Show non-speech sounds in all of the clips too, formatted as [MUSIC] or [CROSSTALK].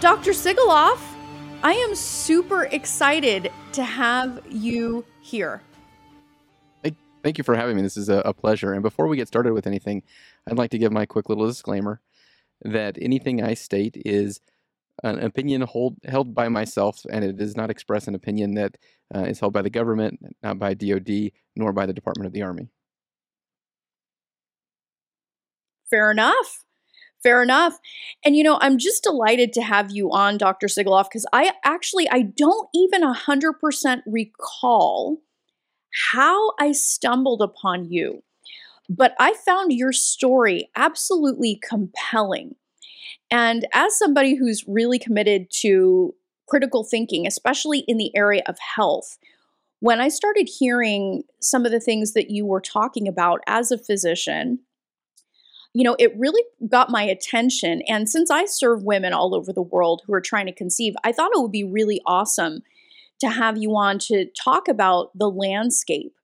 Dr. Sigoloff, I am super excited to have you here. Thank you for having me. This is a, a, pleasure. And before we get started with anything, I'd like to give my quick little disclaimer that anything I state is an opinion hold, held by myself, and it does not express an opinion that uh, is held by the government, not by DoD, nor by the Department of the Army. Fair enough. Fair enough. And you know, I'm just delighted to have you on, Dr. Sigoloff, because I actually I don't even 100% recall how I stumbled upon you. But I found your story absolutely compelling. And as somebody who's really committed to critical thinking, especially in the area of health, when I started hearing some of the things that you were talking about as a physician, you know, it really got my attention. And since I serve women all over the world who are trying to conceive, I thought it would be really awesome to have you on to talk about the landscape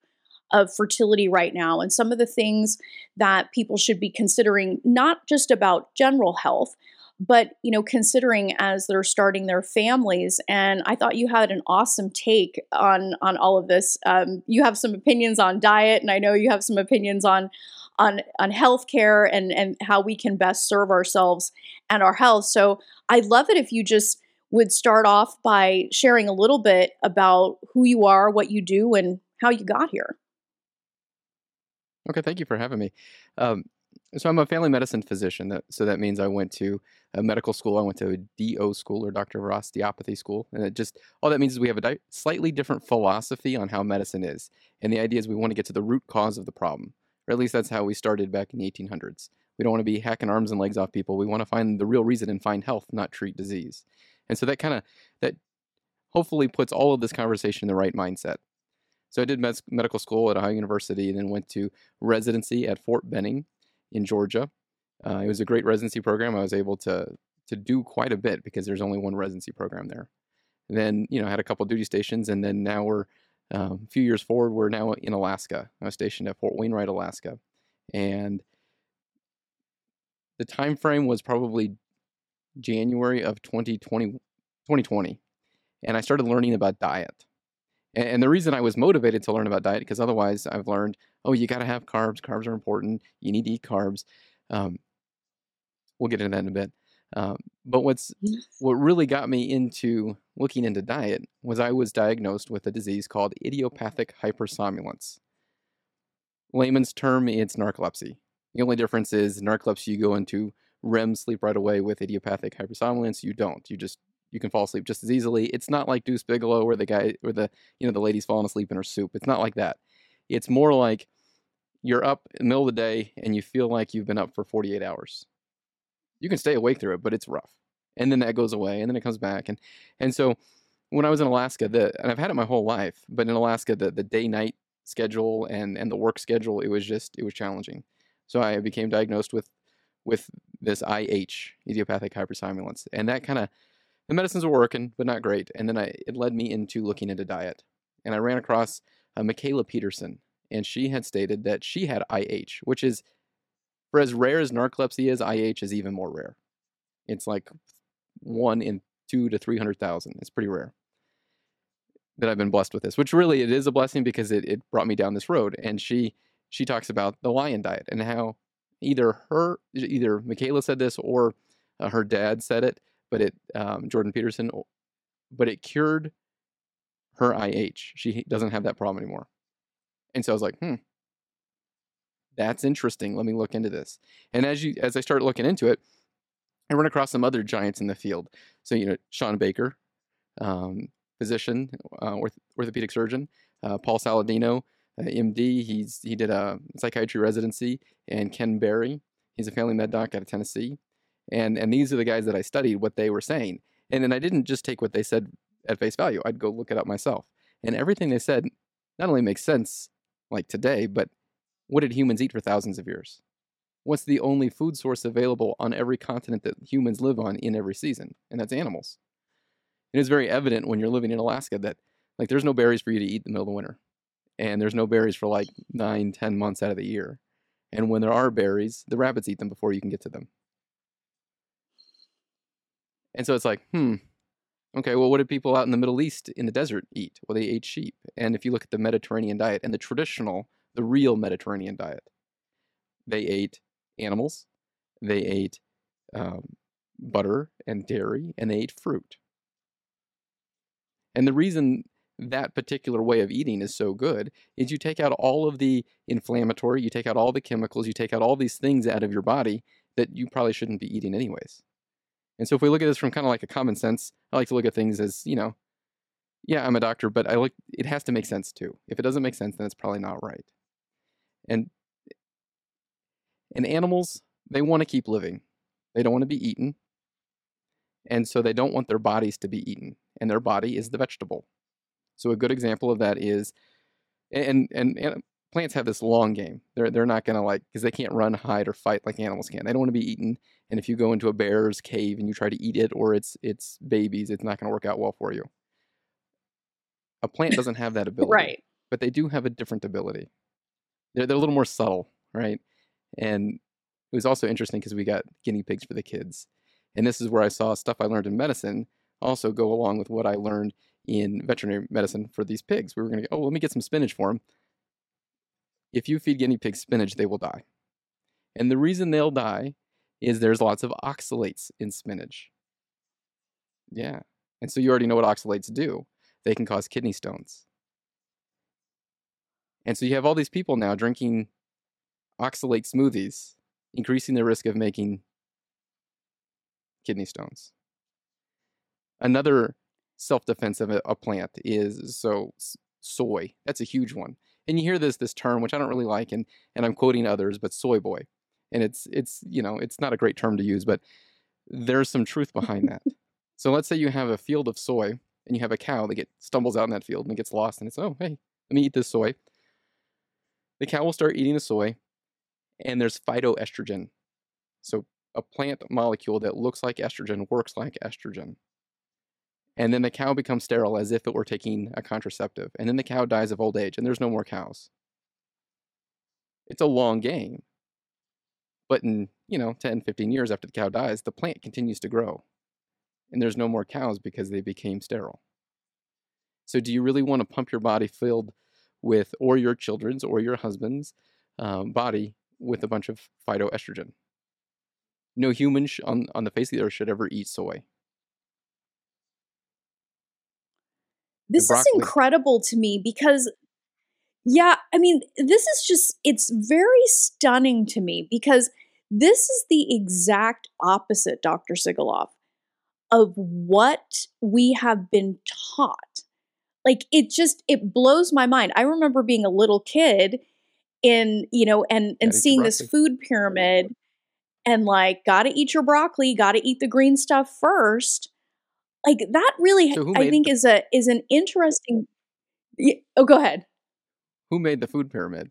of fertility right now and some of the things that people should be considering, not just about general health, but you know considering as they're starting their families and i thought you had an awesome take on on all of this um, you have some opinions on diet and i know you have some opinions on on on healthcare and and how we can best serve ourselves and our health so i'd love it if you just would start off by sharing a little bit about who you are, what you do, and how you got here. Okay, thank you for having me. Um, so I'm a family medicine physician. That, so that means I went to a medical school. I went to a DO school or Dr. Osteopathy school. And it just, all that means is we have a di- slightly different philosophy on how medicine is. And the idea is we want to get to the root cause of the problem. Or at least that's how we started back in the 1800s. We don't want to be hacking arms and legs off people. We want to find the real reason and find health, not treat disease. And so that kind of that hopefully puts all of this conversation in the right mindset. So I did med- medical school at Ohio University, and then went to residency at Fort Benning in Georgia. Uh, it was a great residency program. I was able to to do quite a bit because there's only one residency program there. And then you know had a couple duty stations, and then now we're um, a few years forward. We're now in Alaska. I was stationed at Fort Wainwright, Alaska, and the time frame was probably January of 2020, 2020 and I started learning about diet. And, and the reason I was motivated to learn about diet, because otherwise I've learned, oh, you got to have carbs. Carbs are important. You need to eat carbs. Um, we'll get into that in a bit. Um, but what's what really got me into looking into diet was I was diagnosed with a disease called idiopathic hypersomnolence. Layman's term, it's narcolepsy. The only difference is narcolepsy you go into REM sleep right away with idiopathic hypersomnolence. You don't. You just you can fall asleep just as easily. It's not like Deuce Bigalow where the guy where the you know the lady's falling asleep in her soup. It's not like that. It's more like you're up in the middle of the day and you feel like you've been up for 48 hours. You can stay awake through it, but it's rough. And then that goes away and then it comes back. And and so when I was in Alaska, the and I've had it my whole life, but in Alaska the the day night schedule and and the work schedule, it was just it was challenging. So I became diagnosed with with this IH, idiopathic hypersomnolence. And that kind of, the medicines were working, but not great. And then I, it led me into looking into diet. And I ran across uh, Mikhaila Peterson, and she had stated that she had IH, which is, for as rare as narcolepsy is, IH is even more rare. It's like one in two to 300,000. It's pretty rare that I've been blessed with this, which really it is a blessing because it, it brought me down this road. And she, she talks about the lion diet and how either her, either Mikhaila said this or uh, her dad said it, but it um, Jordan Peterson, but it cured her IH. She doesn't have that problem anymore. And so I was like, hmm, that's interesting. Let me look into this. And as you as I start looking into it, I run across some other giants in the field. So you know, Shawn Baker, um, physician, uh, orth- orthopedic surgeon, uh, Paul Saladino, uh, MD. He's he did a psychiatry residency, and Ken Berry. He's a family med doc out of Tennessee, and and these are the guys that I studied what they were saying. And then I didn't just take what they said at face value. I'd go look it up myself. And everything they said not only makes sense like today, but what did humans eat for thousands of years? What's the only food source available on every continent that humans live on in every season? And that's animals. And it's very evident when you're living in Alaska that like there's no berries for you to eat in the middle of the winter. And there's no berries for like nine, ten months out of the year. And when there are berries, the rabbits eat them before you can get to them. And so it's like, hmm, okay, well, what did people out in the Middle East in the desert eat? Well, they ate sheep. And if you look at the Mediterranean diet and the traditional, the real Mediterranean diet, they ate animals, they ate um, butter and dairy, and they ate fruit. And the reason that particular way of eating is so good is you take out all of the inflammatory, you take out all the chemicals, you take out all these things out of your body that you probably shouldn't be eating anyways. And so if we look at this from kind of like a common sense, I like to look at things as, you know, yeah, I'm a doctor, but I like it has to make sense too. If it doesn't make sense, then it's probably not right. And and animals, they want to keep living. They don't want to be eaten. And so they don't want their bodies to be eaten. And their body is the vegetable. So a good example of that is and and, and plants have this long game. They're they're not gonna like because they can't run, hide, or fight like animals can. They don't want to be eaten. And if you go into a bear's cave and you try to eat it or its its babies, it's not gonna work out well for you. A plant doesn't have that ability, Right. but they do have a different ability. They're they're a little more subtle, right? And it was also interesting because we got guinea pigs for the kids, and this is where I saw stuff I learned in medicine also go along with what I learned in veterinary medicine for these pigs. We were gonna go, oh, let me get some spinach for them if you feed guinea pigs spinach, they will die. And the reason they'll die is there's lots of oxalates in spinach. Yeah. And so you already know what oxalates do. They can cause kidney stones. And so you have all these people now drinking oxalate smoothies, increasing the risk of making kidney stones. Another self defense of a, a plant is so soy. That's a huge one and you hear this this term which I don't really like, and and I'm quoting others, but soy boy, and it's it's you know it's not a great term to use, but there's some truth behind that. [LAUGHS] So let's say you have a field of soy, and you have a cow that get stumbles out in that field and gets lost, and it's oh hey let me eat this soy. The cow will start eating the soy, and there's phytoestrogen, so a plant molecule that looks like estrogen works like estrogen. And then the cow becomes sterile as if it were taking a contraceptive and then the cow dies of old age and there's no more cows. It's a long game. But in you know 10 15 years after the cow dies the plant continues to grow and there's no more cows because they became sterile. So do you really want to pump your body filled with or your children's or your husband's um, body with a bunch of phytoestrogen no human sh- on, on the face of the earth should ever eat soy This is incredible to me because, yeah, I mean, this is just, it's very stunning to me because this is the exact opposite, Dr. Sigoloff, of what we have been taught. Like, it just, it blows my mind. I remember being a little kid in, you know, and, and Gotta seeing this food pyramid and like, gotta eat your broccoli, gotta eat the green stuff first like that really So i think the- is a is an interesting Ye- oh go ahead who made the food pyramid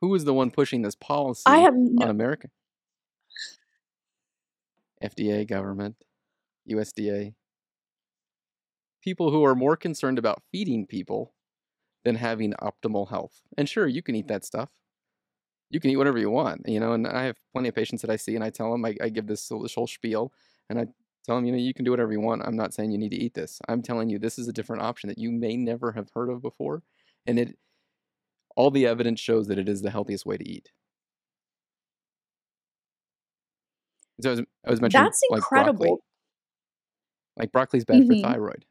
who was the one pushing this policy i have on no, America. FDA, government, USDA. People who are more concerned about feeding people than having optimal health. And sure, you can eat that stuff. You can eat whatever you want, you know. And I have plenty of patients that I see, and I tell them, I, I give this, this whole spiel, and I tell them, you know, you can do whatever you want. I'm not saying you need to eat this. I'm telling you, this is a different option that you may never have heard of before, and it, all the evidence shows that it is the healthiest way to eat. So I was, I was mentioning that's incredible. like broccoli. Like broccoli's bad Mhm. for thyroid.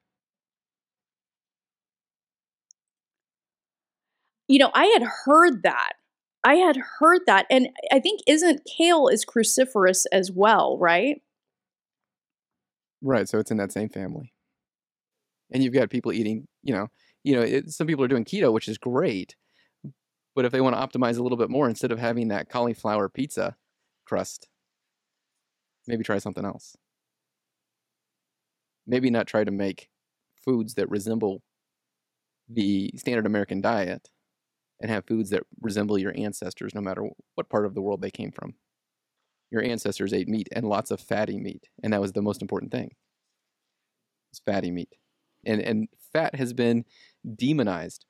You know i had heard that i had heard that and i think isn't kale is cruciferous as well right Right. So it's in that same family. And you've got people eating, you know, you know, it, some people are doing keto, which is great. But if they want to optimize a little bit more, instead of having that cauliflower pizza crust, maybe try something else. maybe not try to make foods that resemble the standard American diet and have foods that resemble your ancestors no matter what part of the world they came from. Your ancestors ate meat and lots of fatty meat, and that was the most important thing. It's fatty meat. And and fat has been demonized.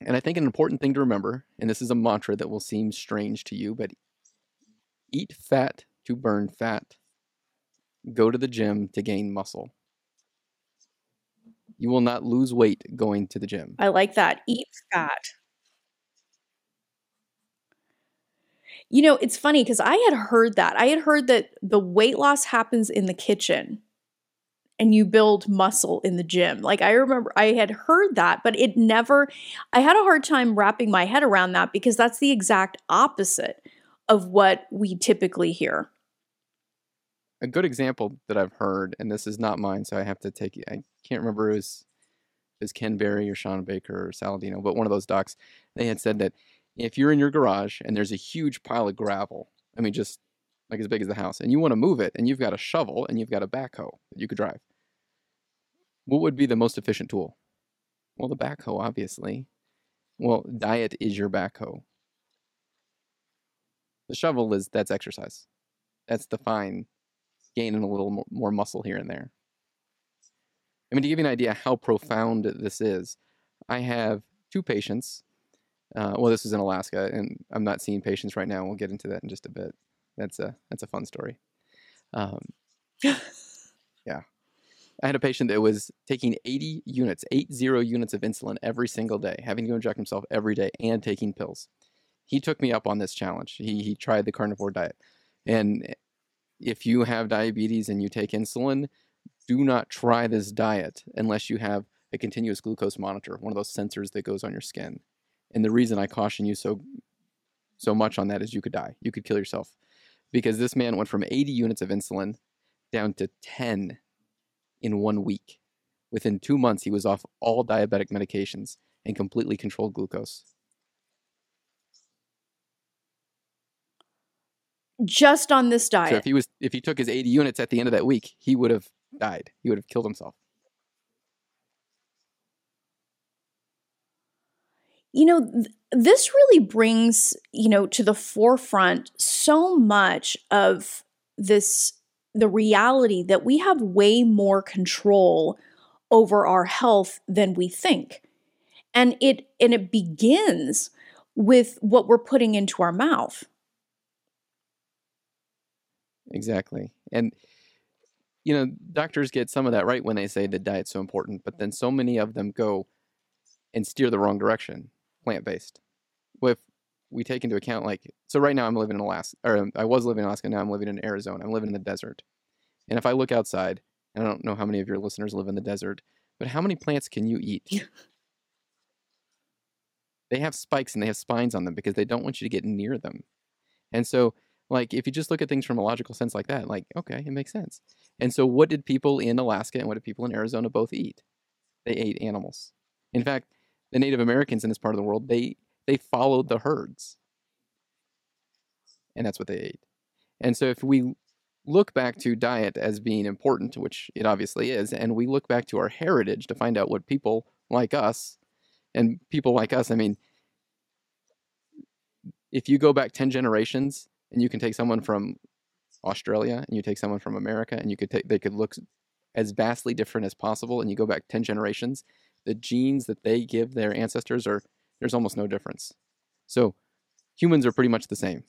And I think an important thing to remember, and this is a mantra that will seem strange to you, but eat fat to burn fat. Go to the gym to gain muscle. You will not lose weight going to the gym. I like that. Eat fat. You know, it's funny because I had heard that. I had heard that the weight loss happens in the kitchen and you build muscle in the gym. Like I remember I had heard that, but it never, I had a hard time wrapping my head around that because that's the exact opposite of what we typically hear. A good example that I've heard, and this is not mine, so I have to take it. I can't remember it was, it was Ken Berry or Shawn Baker or Saladino, but one of those docs, they had said that if you're in your garage and there's a huge pile of gravel, I mean, just like as big as the house, and you want to move it, and you've got a shovel and you've got a backhoe that you could drive, what would be the most efficient tool? Well, the backhoe, obviously. Well, diet is your backhoe. The shovel is that's exercise. That's the fine gaining a little more muscle here and there. I mean, to give you an idea how profound this is, I have two patients. Uh, well, this is in Alaska, and I'm not seeing patients right now. We'll get into that in just a bit. That's a that's a fun story. Um, [LAUGHS] yeah, I had a patient that was taking 80 units, eight zero units of insulin every single day, having to inject himself every day, and taking pills. He took me up on this challenge. He he tried the carnivore diet, and if you have diabetes and you take insulin, do not try this diet unless you have a continuous glucose monitor, one of those sensors that goes on your skin. And the reason I caution you so so much on that is you could die. You could kill yourself. Because this man went from 80 units of insulin down to 10 in one week. Within two months, he was off all diabetic medications and completely controlled glucose. Just on this diet. So if he was if he took his 80 units at the end of that week, he would have died. He would have killed himself. you know th- this really brings you know to the forefront so much of this the reality that we have way more control over our health than we think and it and it begins with what we're putting into our mouth Exactly. And you know, doctors get some of that right when they say the diet's so important, but then so many of them go and steer the wrong direction, plant-based. If we take into account like so right now I'm living in Alaska or um, I was living in Alaska, now I'm living in Arizona. I'm living in the desert. And if I look outside, I don't know how many of your listeners live in the desert, but how many plants can you eat? they have spikes and they have spines on them because they don't want you to get near them. And so like if you just look at things from a logical sense like that, like okay, it makes sense. And so what did people in Alaska and what did people in Arizona both eat? They ate animals. In fact, the Native Americans in this part of the world, they they followed the herds. And that's what they ate. And so if we look back to diet as being important, which it obviously is, and we look back to our heritage to find out what people like us and people like us, I mean, if you go back 10 generations and you can take someone from Australia and you take someone from America and you could take they could look as vastly different as possible and you go back 10 generations the genes that they give their ancestors are there's almost no difference. So humans are pretty much the same.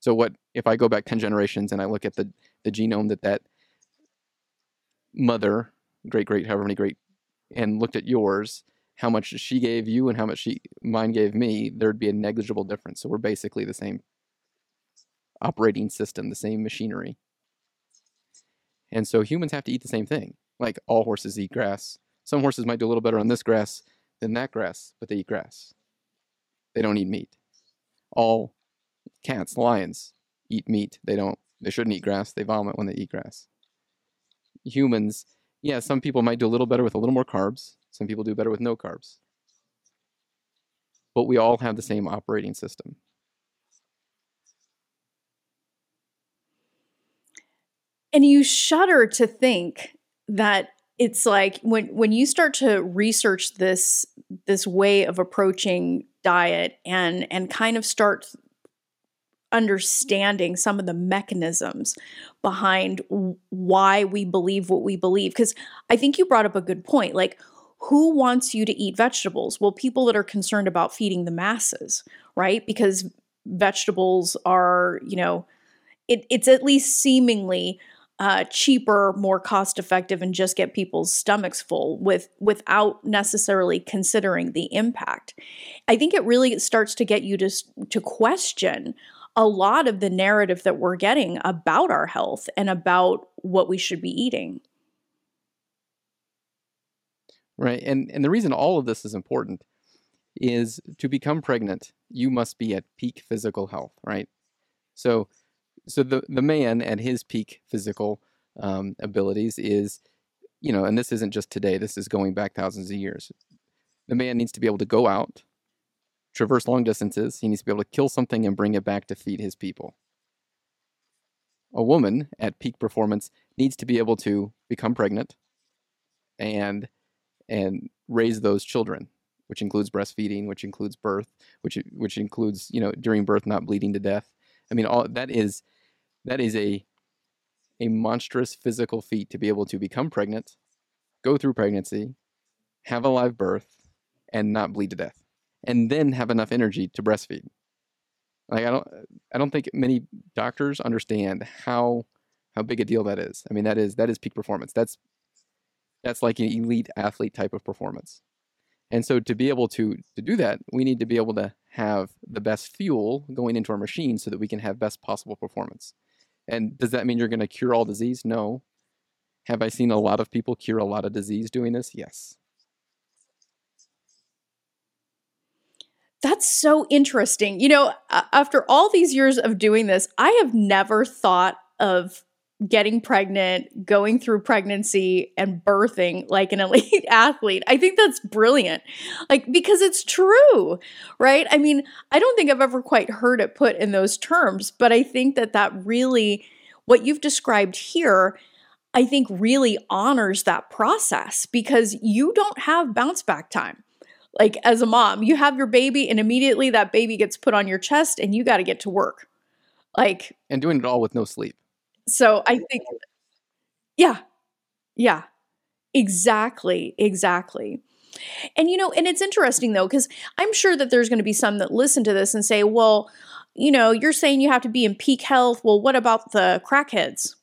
So what if i go back 10 generations and i look at the the genome that that mother great great however many great and looked at yours how much she gave you and how much she mine gave me there'd be a negligible difference. So we're basically the same operating system the same machinery. And so humans have to eat the same thing. Like all horses eat grass. Some horses might do a little better on this grass than that grass but they eat grass. They don't eat meat. All cats lions eat meat. They don't they shouldn't eat grass. They vomit when they eat grass. Humans yeah some people might do a little better with a little more carbs some people do better with no carbs. But we all have the same operating system. and you shudder to think that it's like when when you start to research this this way of approaching diet and and kind of start understanding some of the mechanisms behind why we believe what we believe because i think you brought up a good point like who wants you to eat vegetables well people that are concerned about feeding the masses right because vegetables are you know it, it's at least seemingly uh, cheaper, more cost effective, and just get people's stomachs full with without necessarily considering the impact. I think it really starts to get you to to question a lot of the narrative that we're getting about our health and about what we should be eating. Right, and and the reason all of this is important is to become pregnant, you must be at peak physical health, right? So so the the man at his peak physical um, abilities is, you know, and this isn't just today. This is going back thousands of years. The man needs to be able to go out, traverse long distances. He needs to be able to kill something and bring it back to feed his people. A woman at peak performance needs to be able to become pregnant and and raise those children which includes breastfeeding, which includes birth, which which includes you know during birth not bleeding to death. I mean, all that is that is a a monstrous physical feat to be able to become pregnant, go through pregnancy, have a live birth, and not bleed to death, and then have enough energy to breastfeed. Like I don't, I don't think many doctors understand how how big a deal that is. I mean, that is that is peak performance. That's that's like an elite athlete type of performance. And so to be able to to do that, we need to be able to have the best fuel going into our machine so that we can have best possible performance. And does that mean you're going to cure all disease? No. Have I seen a lot of people cure a lot of disease doing this? Yes. That's so interesting. You know, after all these years of doing this, I have never thought of getting pregnant, going through pregnancy, and birthing like an [LAUGHS] elite athlete. I think that's brilliant. Like, because it's true, right? I mean, I don't think I've ever quite heard it put in those terms, but I think that that really, what you've described here, I think really honors that process because you don't have bounce back time. Like, as a mom, you have your baby, and immediately that baby gets put on your chest, and you got to get to work. Like, and doing it all with no sleep. So I think, yeah, yeah, exactly, exactly. And you know, and it's interesting though, because I'm sure that there's going to be some that listen to this and say, well, you know, you're saying you have to be in peak health. Well, what about the crackheads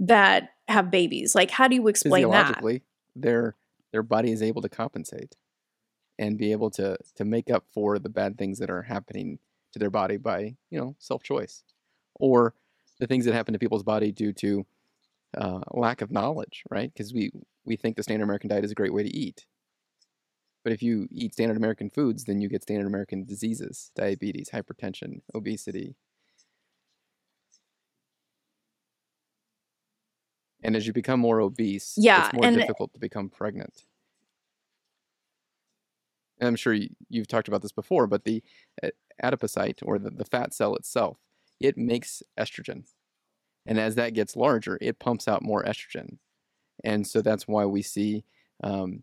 that have babies? Like, how do you explain that? Their their body is able to compensate and be able to to make up for the bad things that are happening to their body by you know self choice, or the things that happen to people's body due to uh, lack of knowledge, right? Because we we think the standard American diet is a great way to eat, but if you eat standard American foods, then you get standard American diseases: diabetes, hypertension, obesity. And as you become more obese, yeah, it's more difficult to become pregnant. And I'm sure you, have talked about this before, but the uh, adipocyte or the, the fat cell itself it makes estrogen. And as that gets larger, it pumps out more estrogen. And so that's why we see, um,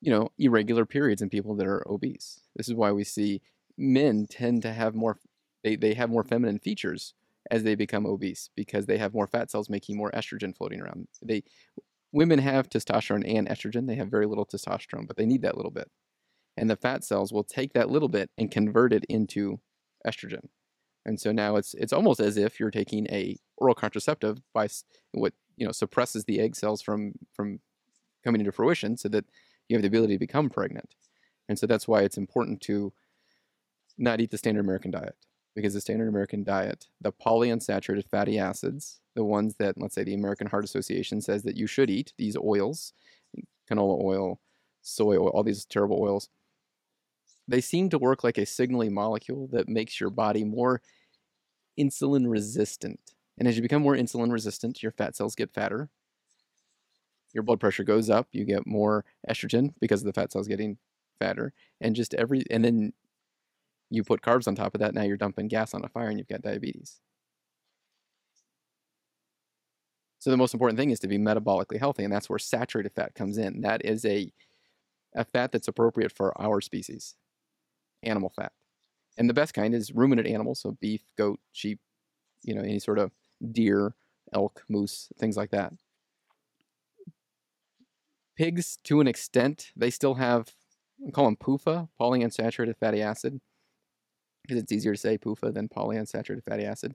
you know, irregular periods in people that are obese. This is why we see men tend to have more, they, they have more feminine features as they become obese because they have more fat cells making more estrogen floating around. They, women have testosterone and estrogen. They have very little testosterone, but they need that little bit. And the fat cells will take that little bit and convert it into estrogen. And so now it's it's almost as if you're taking a oral contraceptive by what you know suppresses the egg cells from from coming into fruition, so that you have the ability to become pregnant. And so that's why it's important to not eat the standard American diet because the standard American diet, the polyunsaturated fatty acids, the ones that let's say the American Heart Association says that you should eat, these oils, canola oil, soy oil, all these terrible oils, they seem to work like a signaling molecule that makes your body more insulin resistant. And as you become more insulin resistant, your fat cells get fatter. Your blood pressure goes up. You get more estrogen because of the fat cells getting fatter. And just every, and then you put carbs on top of that. Now you're dumping gas on a fire and you've got diabetes. So the most important thing is to be metabolically healthy, and that's where saturated fat comes in. That is a a fat that's appropriate for our species, animal fat. And the best kind is ruminant animals, so beef, goat, sheep, you know, any sort of deer, elk, moose, things like that. Pigs, to an extent, they still have, we call them PUFA, polyunsaturated fatty acid, because it's easier to say PUFA than polyunsaturated fatty acid.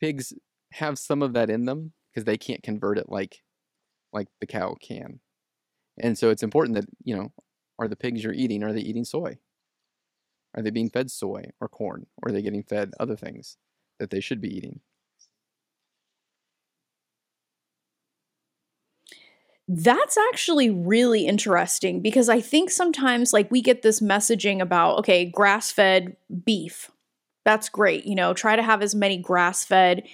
Pigs have some of that in them because they can't convert it like like the cow can. And so it's important that, you know, are the pigs you're eating, are they eating soy? Are they being fed soy or corn? Or are they getting fed other things that they should be eating? That's actually really interesting because I think sometimes, like, we get this messaging about, okay, grass fed beef. That's great. You know, try to have as many grass fed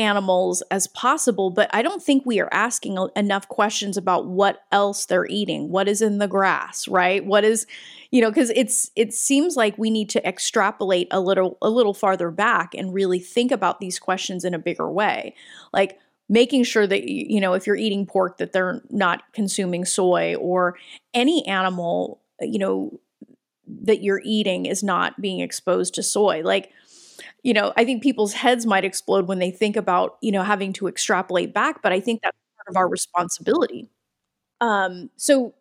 animals as possible, but I don't think we are asking enough questions about what else they're eating, what is in the grass, right? What is, you know, because it's it seems like we need to extrapolate a little a little farther back and really think about these questions in a bigger way. Like making sure that you know if you're eating pork that they're not consuming soy or any animal, you know, that you're eating is not being exposed to soy. Like you know, I think people's heads might explode when they think about, you know, having to extrapolate back, but I think that's part of our responsibility. Um, so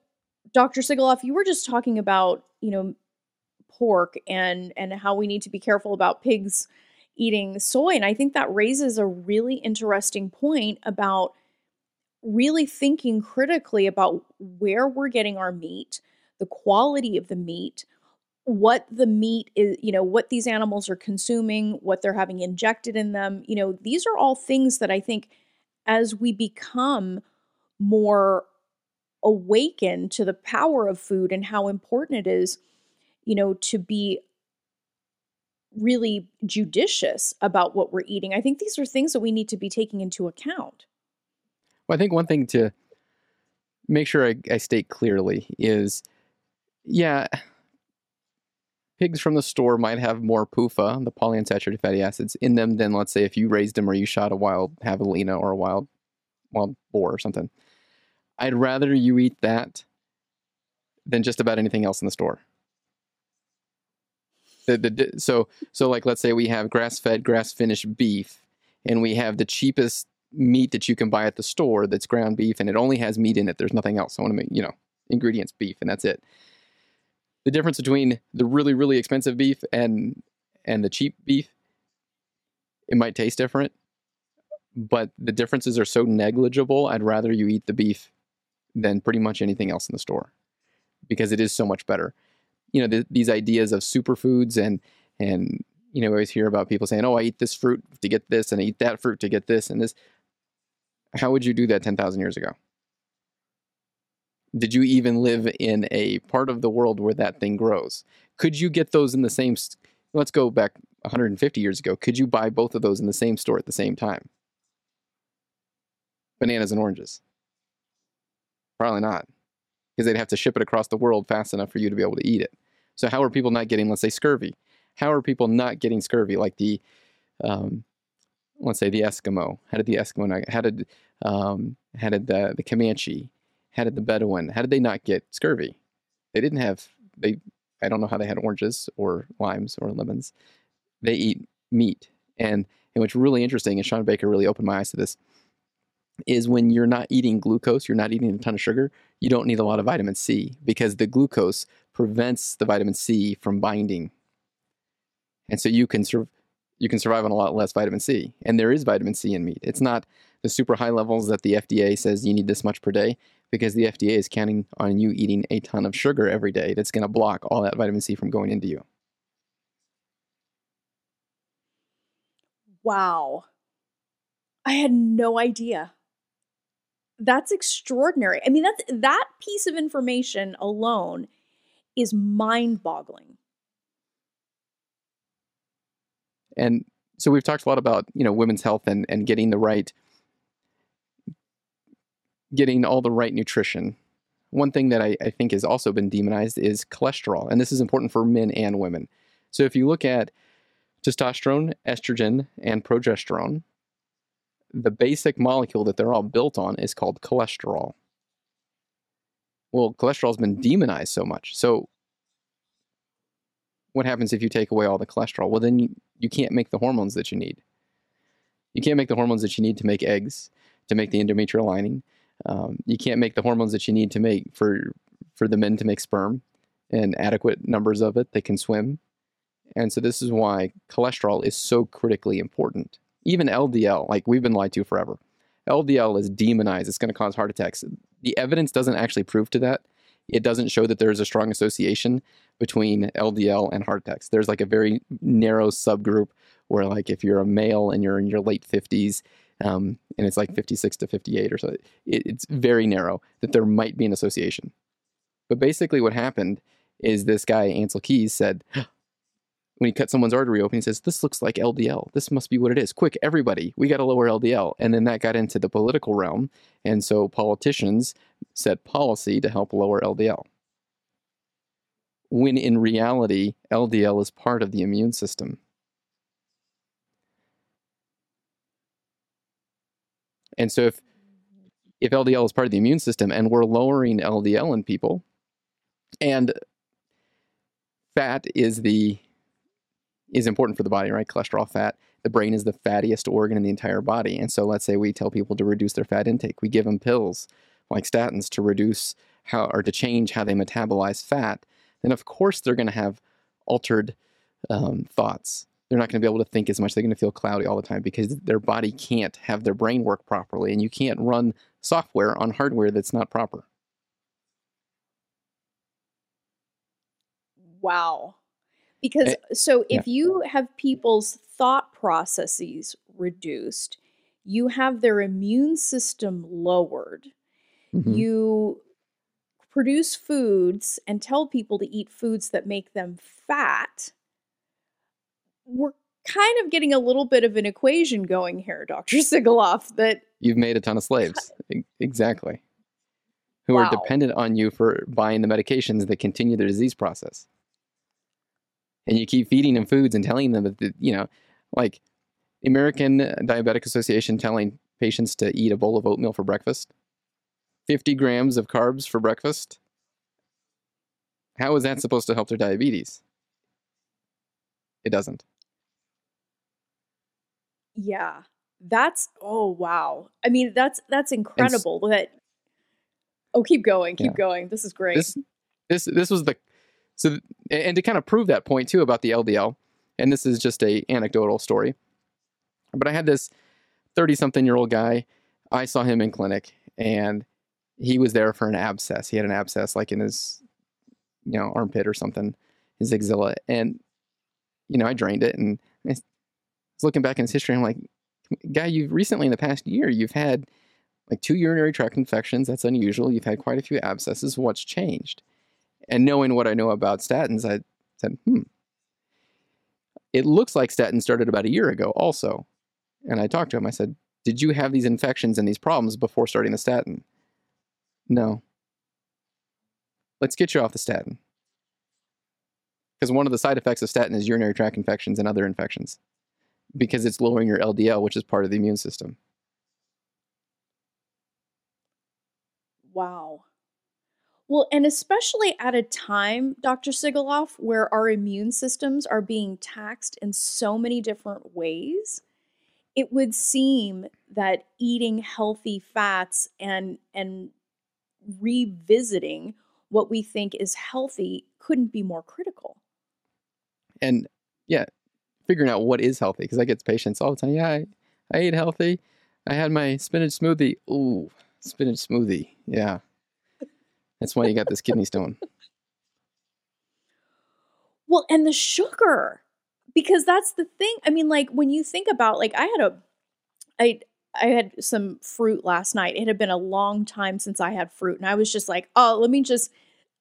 Dr. Sigoloff, you were just talking about, you know, pork and and how we need to be careful about pigs eating soy and I think that raises a really interesting point about really thinking critically about where we're getting our meat, the quality of the meat, what the meat is, you know, what these animals are consuming, what they're having injected in them. You know, these are all things that I think as we become more awakened to the power of food and how important it is, you know, to be really judicious about what we're eating. I think these are things that we need to be taking into account. Well, I think one thing to make sure I, I state clearly is yeah, pigs from the store might have more PUFA, the polyunsaturated fatty acids, in them than let's say if you raised them or you shot a wild javelina or a wild wild boar or something. I'd rather you eat that than just about anything else in the store. The, the, so so like let's say we have grass-fed, grass-finished beef, and we have the cheapest meat that you can buy at the store that's ground beef, and it only has meat in it. There's nothing else. I want to make you know ingredients beef, and that's it the difference between the really really expensive beef and and the cheap beef it might taste different but the differences are so negligible i'd rather you eat the beef than pretty much anything else in the store because it is so much better. You know the, these ideas of superfoods and and you know I always hear about people saying oh i eat this fruit to get this and i eat that fruit to get this and this. How would you do that 10,000 years ago did you even live in a part of the world where that thing grows? Could you get those in the same? Let's go back 150 years ago. Could you buy both of those in the same store at the same time? Bananas and oranges. Probably not, because they'd have to ship it across the world fast enough for you to be able to eat it. So how are people not getting, let's say, scurvy? How are people not getting scurvy? Like the, um, let's say, the Eskimo. How did the Eskimo? How did um, how did the the Comanche? How did the Bedouin? How did they not get scurvy? They didn't have they. I don't know how they had oranges or limes or lemons. They eat meat, and and what's really interesting, and Shawn Baker really opened my eyes to this, is when you're not eating glucose, you're not eating a ton of sugar, you don't need a lot of vitamin C because the glucose prevents the vitamin C from binding, and so you can sur- you can survive on a lot less vitamin C. And there is vitamin C in meat. It's not the super high levels that the FDA says you need this much per day because the FDA is counting on you eating a ton of sugar every day that's going to block all that vitamin C from going into you. Wow. I had no idea. That's extraordinary. I mean, that's that piece of information alone is mind-boggling. And so we've talked a lot about, you know, women's health and, and getting the right getting all the right nutrition. One thing that I, I think has also been demonized is cholesterol, and this is important for men and women. So if you look at testosterone, estrogen, and progesterone, the basic molecule that they're all built on is called cholesterol. Well, cholesterol's been demonized so much. So, what happens if you take away all the cholesterol? Well, then you, you can't make the hormones that you need. You can't make the hormones that you need to make eggs, to make the endometrial lining. Um, you can't make the hormones that you need to make for for the men to make sperm, and adequate numbers of it. They can swim, and so this is why cholesterol is so critically important. Even LDL, like we've been lied to forever. LDL is demonized. It's going to cause heart attacks. The evidence doesn't actually prove to that. It doesn't show that there's a strong association between LDL and heart attacks. There's like a very narrow subgroup where, like, if you're a male and you're in your late 50s, um, and it's like 56 to 58 or so, it, it's very narrow that there might be an association. But basically, what happened is this guy, Ancel Keys, said, [GASPS] when he cut someone's artery open, he says, This looks like LDL. This must be what it is. Quick, everybody, we got to lower LDL. And then that got into the political realm. And so politicians set policy to help lower LDL. When in reality, LDL is part of the immune system. And so if if LDL is part of the immune system and we're lowering LDL in people, and fat is the is important for the body, right? Cholesterol, fat. The brain is the fattiest organ in the entire body. And so let's say we tell people to reduce their fat intake. We give them pills like statins to reduce how or to change how they metabolize fat. Then of course they're going to have altered um, thoughts. They're not going to be able to think as much. They're going to feel cloudy all the time because their body can't have their brain work properly, and you can't run software on hardware that's not proper. Wow. Because Eh, so yeah. if you have people's thought processes reduced, you have their immune system lowered, Mhm. you produce foods and tell people to eat foods that make them fat, we're kind of getting a little bit of an equation going here, Dr. [LAUGHS] Sigoloff, that You've made a ton of slaves. Exactly. Who are dependent on you for buying the medications that continue the disease process. And you keep feeding them foods and telling them that, the, you know, like American Diabetic Association telling patients to eat a bowl of oatmeal for breakfast, 50 grams of carbs for breakfast. How is that supposed to help their diabetes? It doesn't. Yeah, that's oh wow. I mean, that's that's incredible that Oh, keep going, keep Yeah. going. This is great. this this this was the so and to kind of prove that point too about the LDL and this is just a anecdotal story but I had this 30 something year old guy I saw him in clinic and he was there for an abscess he had an abscess like in his you know armpit or something his axilla and you know I drained it and was looking back in his history I'm like guy you've recently in the past year you've had like two urinary tract infections. That's unusual. You've had quite a few abscesses. What's changed? And knowing what I know about statins, I said, hmm. It looks like statins started about a year ago, also. And I talked to him. I said, Did you have these infections and these problems before starting the statin? No. Let's get you off the statin. Because one of the side effects of statin is urinary tract infections and other infections, because it's lowering your LDL, which is part of the immune system. Wow. Well, and especially at a time, Dr. Sigoloff, where our immune systems are being taxed in so many different ways, it would seem that eating healthy fats and and revisiting what we think is healthy couldn't be more critical. and yeah, figuring out what is healthy because I get patients all the time. Yeah, I, I ate healthy. I had my spinach smoothie. Ooh, spinach smoothie. Yeah, that's why you got this kidney stone. Well, and the sugar, because that's the thing. I mean, like when you think about, like I had a, I I had some fruit last night. It had been a long time since I had fruit, and I was just like, oh, let me just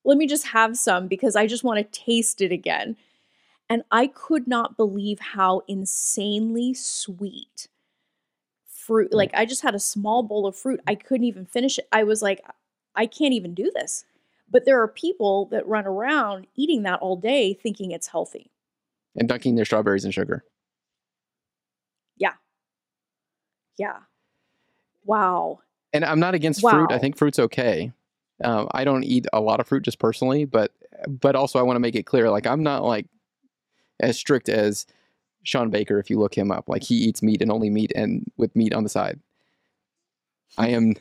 let me just have some because I just want to taste it again. And I could not believe how insanely sweet fruit. Like I just had a small bowl of fruit. I couldn't even finish it. I was like, I can't even do this. But there are people that run around eating that all day thinking it's healthy. And dunking their strawberries in sugar. Yeah. Yeah. Wow. And I'm not against fruit. I think fruit's okay. Um, I don't eat a lot of fruit just personally, but but also I want to make it clear, like I'm not like as strict as Shawn Baker. If you look him up, like he eats meat and only meat and with meat on the side. I am.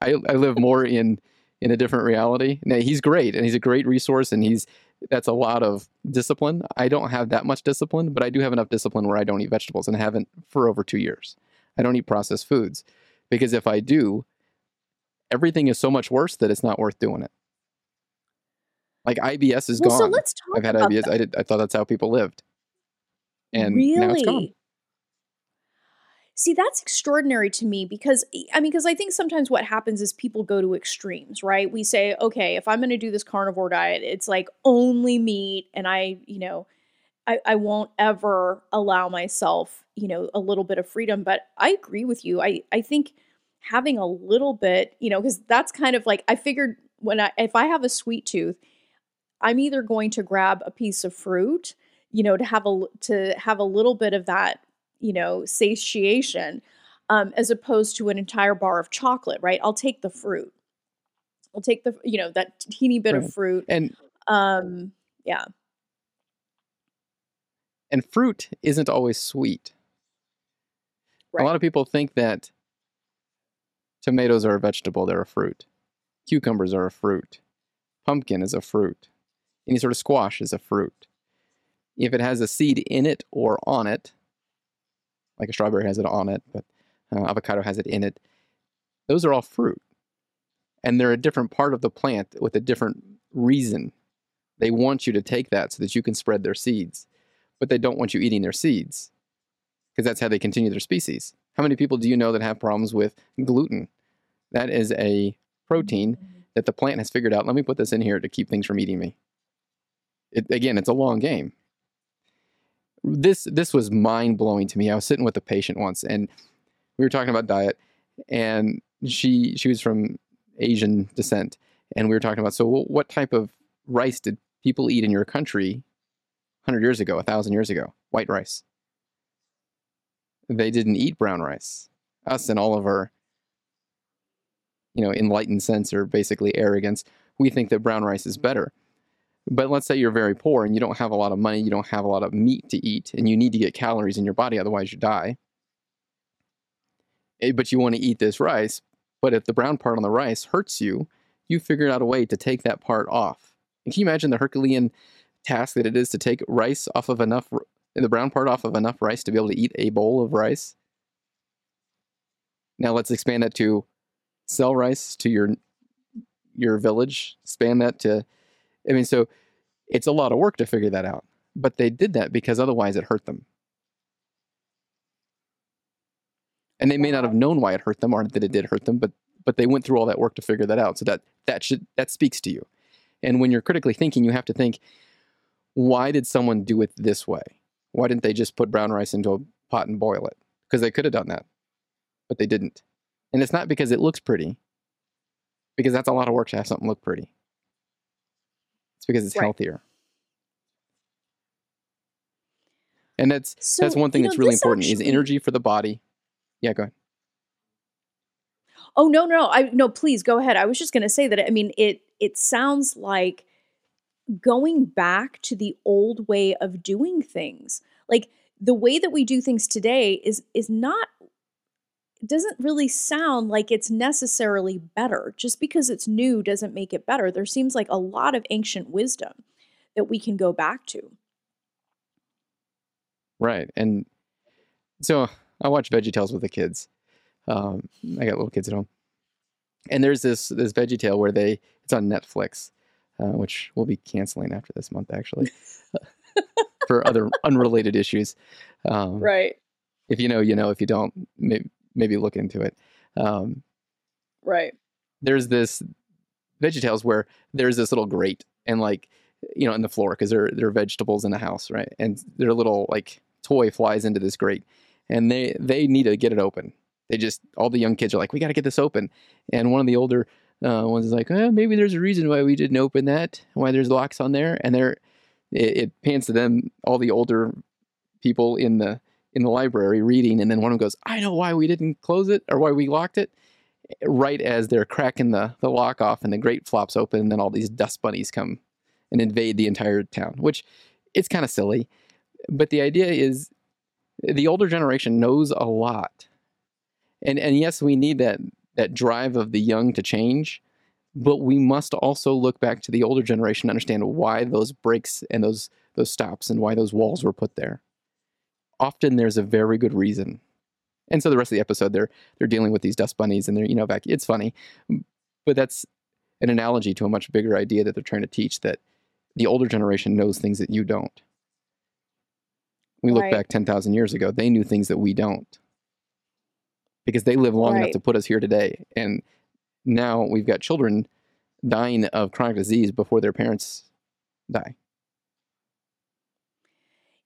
I I live more in in a different reality. Now he's great and he's a great resource and he's that's a lot of discipline. I don't have that much discipline, but I do have enough discipline where I don't eat vegetables and haven't for over two years. I don't eat processed foods because if I do, everything is so much worse that it's not worth doing it. Like IBS is Well, gone. so let's talk I've had about IBS. that. I did. I thought that's how people lived, and now it's gone. Really? See, that's extraordinary to me because I mean, because I think sometimes what happens is people go to extremes, right? We say, okay, if I'm going to do this carnivore diet, it's like only meat, and I, you know, I, I won't ever allow myself, you know, a little bit of freedom. But I agree with you. I, I think having a little bit, you know, because that's kind of like I figured when I if I have a sweet tooth, I'm either going to grab a piece of fruit, you know, to have a to have a little bit of that, you know, satiation, um, as opposed to an entire bar of chocolate, right? I'll take the fruit. I'll take the, you know, that teeny bit Right. of fruit. And Um, yeah. and fruit isn't always sweet. A lot of people think that tomatoes are a vegetable; they're a fruit. Cucumbers are a fruit. Pumpkin is a fruit. Any sort of squash is a fruit. If it has a seed in it or on it, like a strawberry has it on it, but uh, avocado has it in it, those are all fruit. And they're a different part of the plant with a different reason. They want you to take that so that you can spread their seeds, but they don't want you eating their seeds because that's how they continue their species. How many people do you know that have problems with gluten? That is a protein that the plant has figured out. Let me put this in here to keep things from eating me. It, again, it's a long game. This this was mind blowing to me. I was sitting with a patient once, and we were talking about diet, and she she was from Asian descent, and we were talking about so what type of rice did people eat in your country 100 years ago, 1,000 years ago? White rice. They didn't eat brown rice. Us and all of our you know, enlightened sense or basically arrogance, we think that brown rice is better. But let's say you're very poor and you don't have a lot of money, you don't have a lot of meat to eat, and you need to get calories in your body, otherwise you die. Eh, But you want to eat this rice, but if the brown part on the rice hurts you, you figured out a way to take that part off. And can you imagine the Herculean task that it is to take rice off of enough, the brown part off of enough rice to be able to eat a bowl of rice? Now let's expand that to sell rice to your your village, expand that to I mean so it's a lot of work to figure that out. But they did that because otherwise it hurt them. And they may not have known why it hurt them or that it did hurt them, but but they went through all that work to figure that out. So that that should that speaks to you. And when you're critically thinking, you have to think, why did someone do it this way? Why didn't they just put brown rice into a pot and boil it? Because they could have done that, but they didn't. And it's not because it looks pretty, because that's a lot of work to have something look pretty. It's because it's Right. healthier. And that's So, that's one thing you know, that's really important is energy for the body. Yeah, go ahead. Oh no, no, I no, please go ahead. I was just going to say that I mean it it sounds like going back to the old way of doing things. Like the way that we do things today is is not doesn't really sound like it's necessarily better. Just because it's new doesn't make it better. There seems like a lot of ancient wisdom that we can go back to. Right. And so I watch VeggieTales with the kids. Um, I got little kids at home. And there's this this VeggieTale where they it's on Netflix, uh, which we'll be canceling after this month actually, [LAUGHS] for other unrelated issues. Um, Right. If you know, you know. If you don't, maybe maybe look into it. Um, Right. there's this VeggieTales where there's this little grate and like you know in the floor because there there are vegetables in the house, right? And their little like toy flies into this grate, and they they need to get it open. They just all the young kids are like, we got to get this open, and one of the older uh, ones is like, eh, maybe there's a reason why we didn't open that, why there's locks on there, and they're it, it pans to them all the older people in the in the library reading, and then one of them goes, "I know why we didn't close it or why we locked it." Right as they're cracking the the lock off and the grate flops open, and then all these dust bunnies come and invade the entire town, which it's kind of silly. But the idea is the older generation knows a lot. And and yes, we need that that drive of the young to change, but we must also look back to the older generation to understand why those breaks and those those stops and why those walls were put there. Often there's a very good reason. And so the rest of the episode they're they're dealing with these dust bunnies and they're, you know, back it's funny. But that's an analogy to a much bigger idea that they're trying to teach that the older generation knows things that you don't. We look Right. back 10,000 years ago, they knew things that we don't. Because they lived long enough to put us here today. And now we've got children dying of chronic disease before their parents die.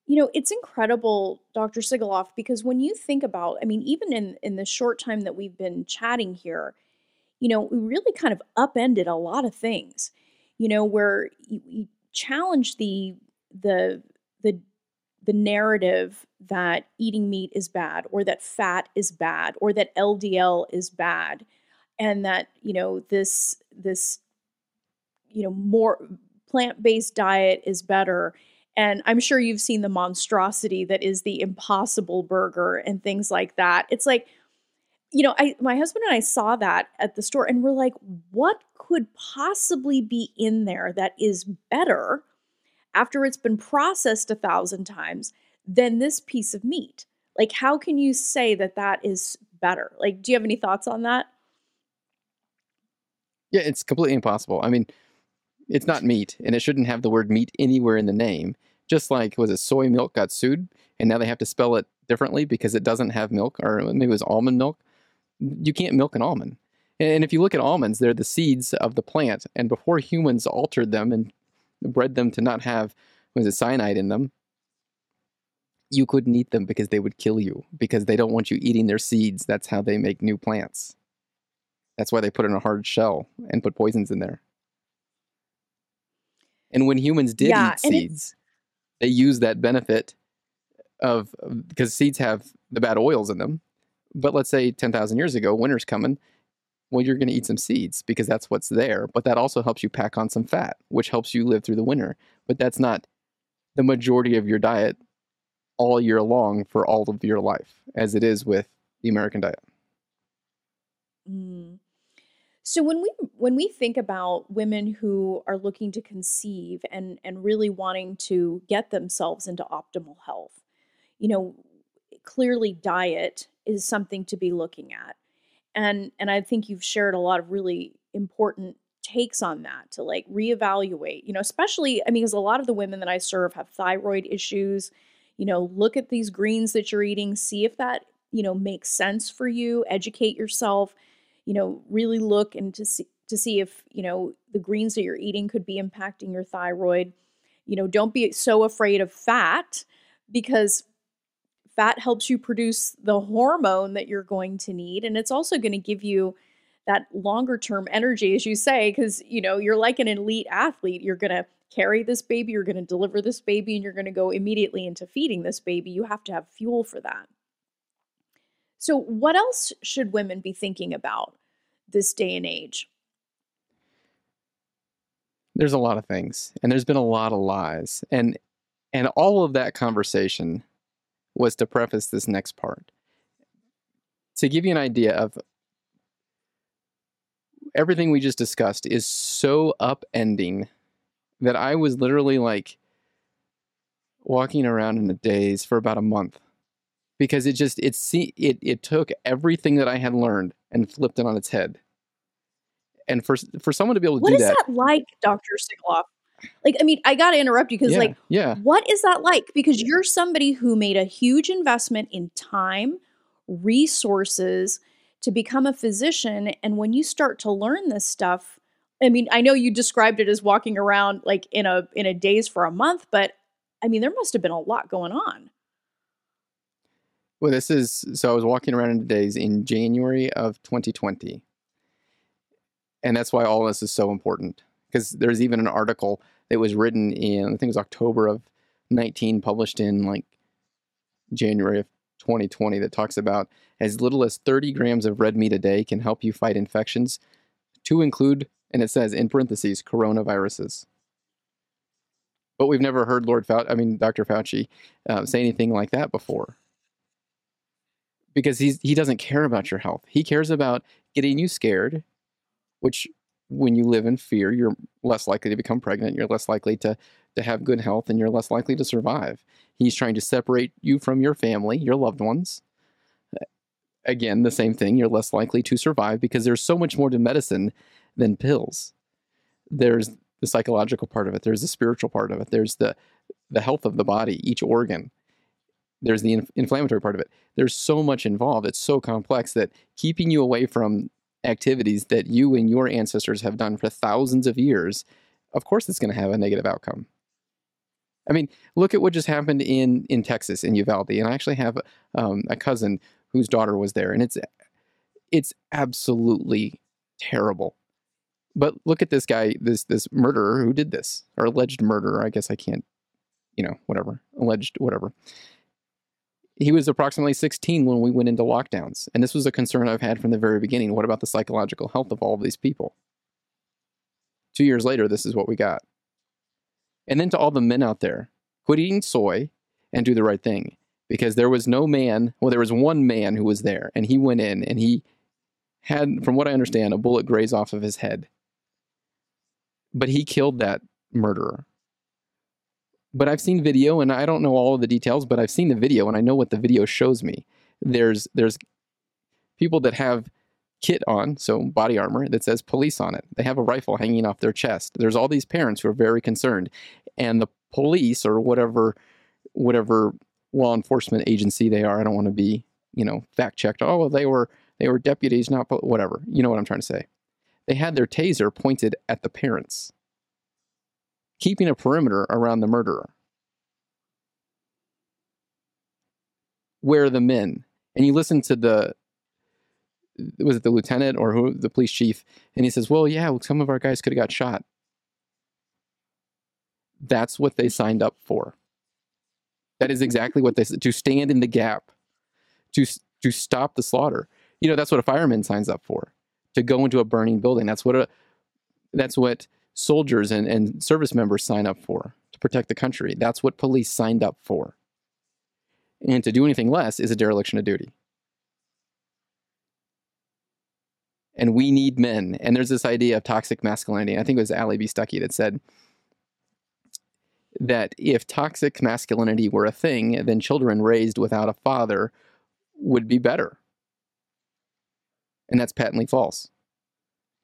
You know, it's incredible, Dr. Sigoloff, because when you think about, I mean, even in in the short time that we've been chatting here, you know, we really kind of upended a lot of things. You know, where you, you challenge the the the the narrative that eating meat is bad, or that fat is bad, or that LDL is bad, and that you know this this you know more plant-based diet is better and i'm sure you've seen the monstrosity that is the impossible burger and things like that. It's like you know i my husband and i saw that at the store and we're like what could possibly be in there that is better after it's been processed a thousand times than this piece of meat? Like how can you say that that is better? Like do you have any thoughts on that? Yeah, it's completely impossible. I mean, it's not meat, and it shouldn't have the word meat anywhere in the name. Just like was it soy milk got sued, and now they have to spell it differently because it doesn't have milk, or maybe it was almond milk. You can't milk an almond. And if you look at almonds, they're the seeds of the plant, and before humans altered them and bred them to not have was it cyanide in them, you couldn't eat them because they would kill you because they don't want you eating their seeds. That's how they make new plants. That's why they put in a hard shell and put poisons in there. And when humans did Yeah, eat seeds, they used that benefit of because seeds have the bad oils in them. But let's say 10,000 years ago, winter's coming. Well, you're going to eat some seeds because that's what's there. But that also helps you pack on some fat, which helps you live through the winter. But that's not the majority of your diet all year long for all of your life, as it is with the American diet. Mm. So when we when we think about women who are looking to conceive and and really wanting to get themselves into optimal health, you know, clearly diet is something to be looking at. And and I think you've shared a lot of really important takes on that to like reevaluate, you know, especially I mean because a lot of the women that I serve have thyroid issues, you know, look at these greens that you're eating, see if that, you know, makes sense for you, educate yourself you know really look and to see to see if you know the greens that you're eating could be impacting your thyroid. You know don't be so afraid of fat because fat helps you produce the hormone that you're going to need and it's also going to give you that longer term energy as you say because you know you're like an elite athlete. You're going to carry this baby you're going to deliver this baby and you're going to go immediately into feeding this baby. You have to have fuel for that so, what else should women be thinking about this day and age? there's a lot of things and there's been a lot of lies and and all of that conversation was to preface this next part to give you an idea of everything we just discussed is so upending that i was literally like walking around in a daze for about a month because it just it see it it took everything that i had learned and flipped it on its head and for for someone to be able to What do is that that like, Dr. Sigoloff? Like, I mean, I got to interrupt you because, yeah, like, yeah what is that like? Because you're somebody who made a huge investment in time, resources to become a physician. And when you start to learn this stuff, I mean, I know you described it as walking around like in a in a daze for a month, but I mean, there must have been a lot going on. Well, this is so I was walking around in the days in January of 2020. And that's why all this is so important. Because there's even an article that was written in, I think it was October of 19, published in like January of 2020 that talks about as little as 30 grams of red meat a day can help you fight infections, to include, and it says in parentheses, coronaviruses. But we've never heard Lord Fauci, I mean, Dr. Fauci, uh, say anything like that before. Because he's, he doesn't care about your health. He cares about getting you scared, which when you live in fear, you're less likely to become pregnant, you're less likely to, to have good health, and you're less likely to survive. He's trying to separate you from your family, your loved ones. Again, the same thing, you're less likely to survive because there's so much more to medicine than pills. There's the psychological part of it, there's the spiritual part of it, there's the, the health of the body, each organ. There's the inf- inflammatory part of it. There's so much involved. It's so complex that keeping you away from activities that you and your ancestors have done for thousands of years, of course it's going to have a negative outcome. I mean, look at what just happened in in Texas in Uvalde, and I actually have um, a cousin whose daughter was there, and it's it's absolutely terrible. But look at this guy, this this murderer who did this, or alleged murderer. I guess I can't, you know, whatever, alleged whatever he was approximately 16 when we went into lockdowns. And this was a concern I've had from the very beginning. What about the psychological health of all of these people? Two years later, this is what we got. And then to all the men out there, quit eating soy and do the right thing. Because there was no man, well, there was one man who was there, and he went in and he had, from what I understand, a bullet graze off of his head. But he killed that murderer but I've seen video and I don't know all of the details, but I've seen the video and I know what the video shows me. There's there's people that have kit on, so body armor that says police on it. They have a rifle hanging off their chest. There's all these parents who are very concerned, and the police or whatever whatever law enforcement agency they are. I don't want to be you know fact checked. Oh, well, they were they were deputies, not whatever. You know what I'm trying to say. They had their taser pointed at the parents keeping a perimeter around the murderer. Where are the men? And you listen to the was it the lieutenant or who the police chief? And he says well yeah some of our guys could have got shot. That's what they signed up for. That is exactly what they said to stand in the gap to to stop the slaughter. You know that's what a fireman signs up for to go into a burning building. That's what a that's what soldiers and, and service members sign up for to protect the country. That's what police signed up for. And to do anything less is a dereliction of duty. And we need men. And there's this idea of toxic masculinity. I think it was Allie Beth Stuckey that said that if toxic masculinity were a thing, then children raised without a father would be better. And that's patently false.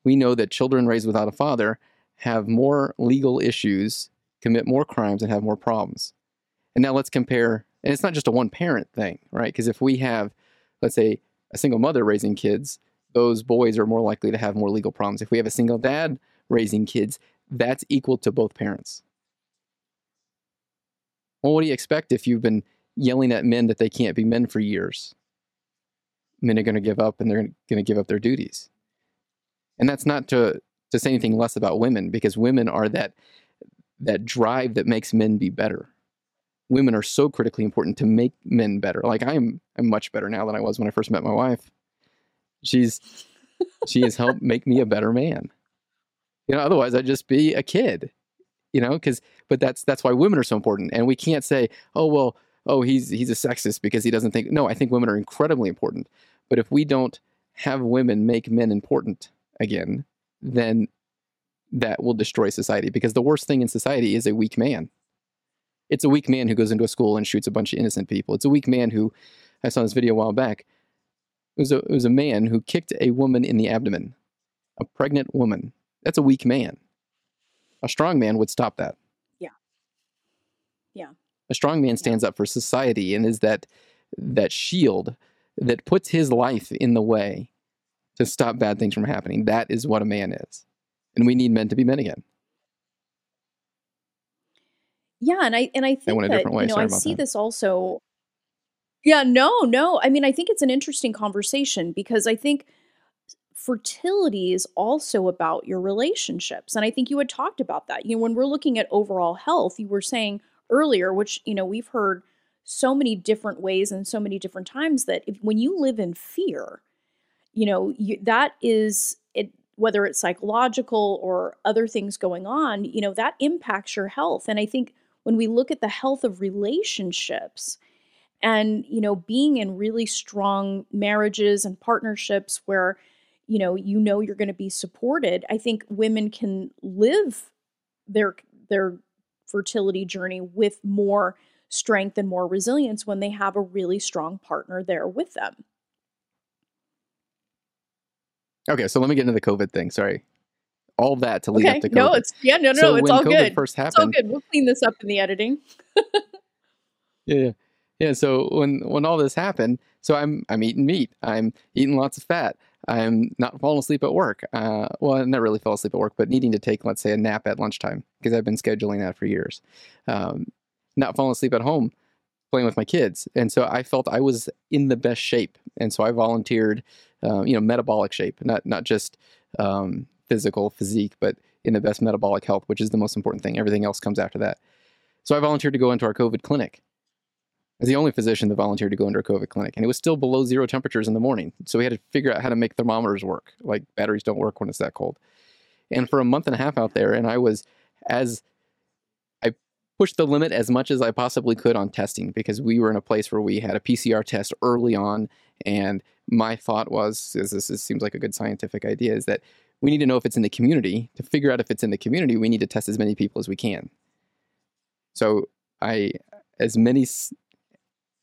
We know that children raised without a father have more legal issues, commit more crimes, and have more problems. And now let's compare, and it's not just a one parent thing, right? Because if we have, let's say, a single mother raising kids, those boys are more likely to have more legal problems. If we have a single dad raising kids, that's equal to both parents. Well, what do you expect if you've been yelling at men that they can't be men for years? Men are going to give up and they're going to give up their duties. And that's not to to say anything less about women because women are that that drive that makes men be better. Women are so critically important to make men better. Like I'm I'm much better now than I was when I first met my wife. She's she has helped make me a better man. You know, otherwise I'd just be a kid. You know, because but that's that's why women are so important. And we can't say, oh well, oh he's he's a sexist because he doesn't think no, I think women are incredibly important. But if we don't have women make men important again, then that will destroy society because the worst thing in society is a weak man. It's a weak man who goes into a school and shoots a bunch of innocent people. It's a weak man who, I saw this video a while back, it was a, it was a man who kicked a woman in the abdomen, a pregnant woman. That's a weak man. A strong man would stop that. Yeah. Yeah. A strong man stands yeah. up for society and is that that shield that puts his life in the way to stop bad things from happening. That is what a man is. And we need men to be men again. Yeah, and I and I think I that you know I see that. this also. Yeah, no, no. I mean, I think it's an interesting conversation because I think fertility is also about your relationships, and I think you had talked about that. You know, when we're looking at overall health, you were saying earlier, which you know we've heard so many different ways and so many different times that if, when you live in fear, you know, you, that is it whether it's psychological or other things going on, you know, that impacts your health. And I think when we look at the health of relationships and, you know, being in really strong marriages and partnerships where, you know, you know you're going to be supported, I think women can live their their fertility journey with more strength and more resilience when they have a really strong partner there with them. Okay, so let me get into the COVID thing. Sorry. All that to lead okay. up to COVID. No, it's yeah, no, no, so it's all COVID good. First happened, it's all good. We'll clean this up in the editing. [LAUGHS] yeah, yeah, yeah. So when when all this happened, so I'm I'm eating meat. I'm eating lots of fat. I'm not falling asleep at work. Uh, well, I never really fell asleep at work, but needing to take, let's say, a nap at lunchtime because I've been scheduling that for years. Um, not falling asleep at home, playing with my kids, and so I felt I was in the best shape, and so I volunteered, uh, you know, metabolic shape, not not just um, physical physique, but in the best metabolic health, which is the most important thing. Everything else comes after that. So I volunteered to go into our COVID clinic as the only physician that volunteered to go into a COVID clinic, and it was still below zero temperatures in the morning. So we had to figure out how to make thermometers work. Like batteries don't work when it's that cold. And for a month and a half out there, and I was as I pushed the limit as much as I possibly could on testing because we were in a place where we had a PCR test early on, and my thought was, this, this seems like a good scientific idea, is that we need to know if it's in the community. To figure out if it's in the community, we need to test as many people as we can. So I, as many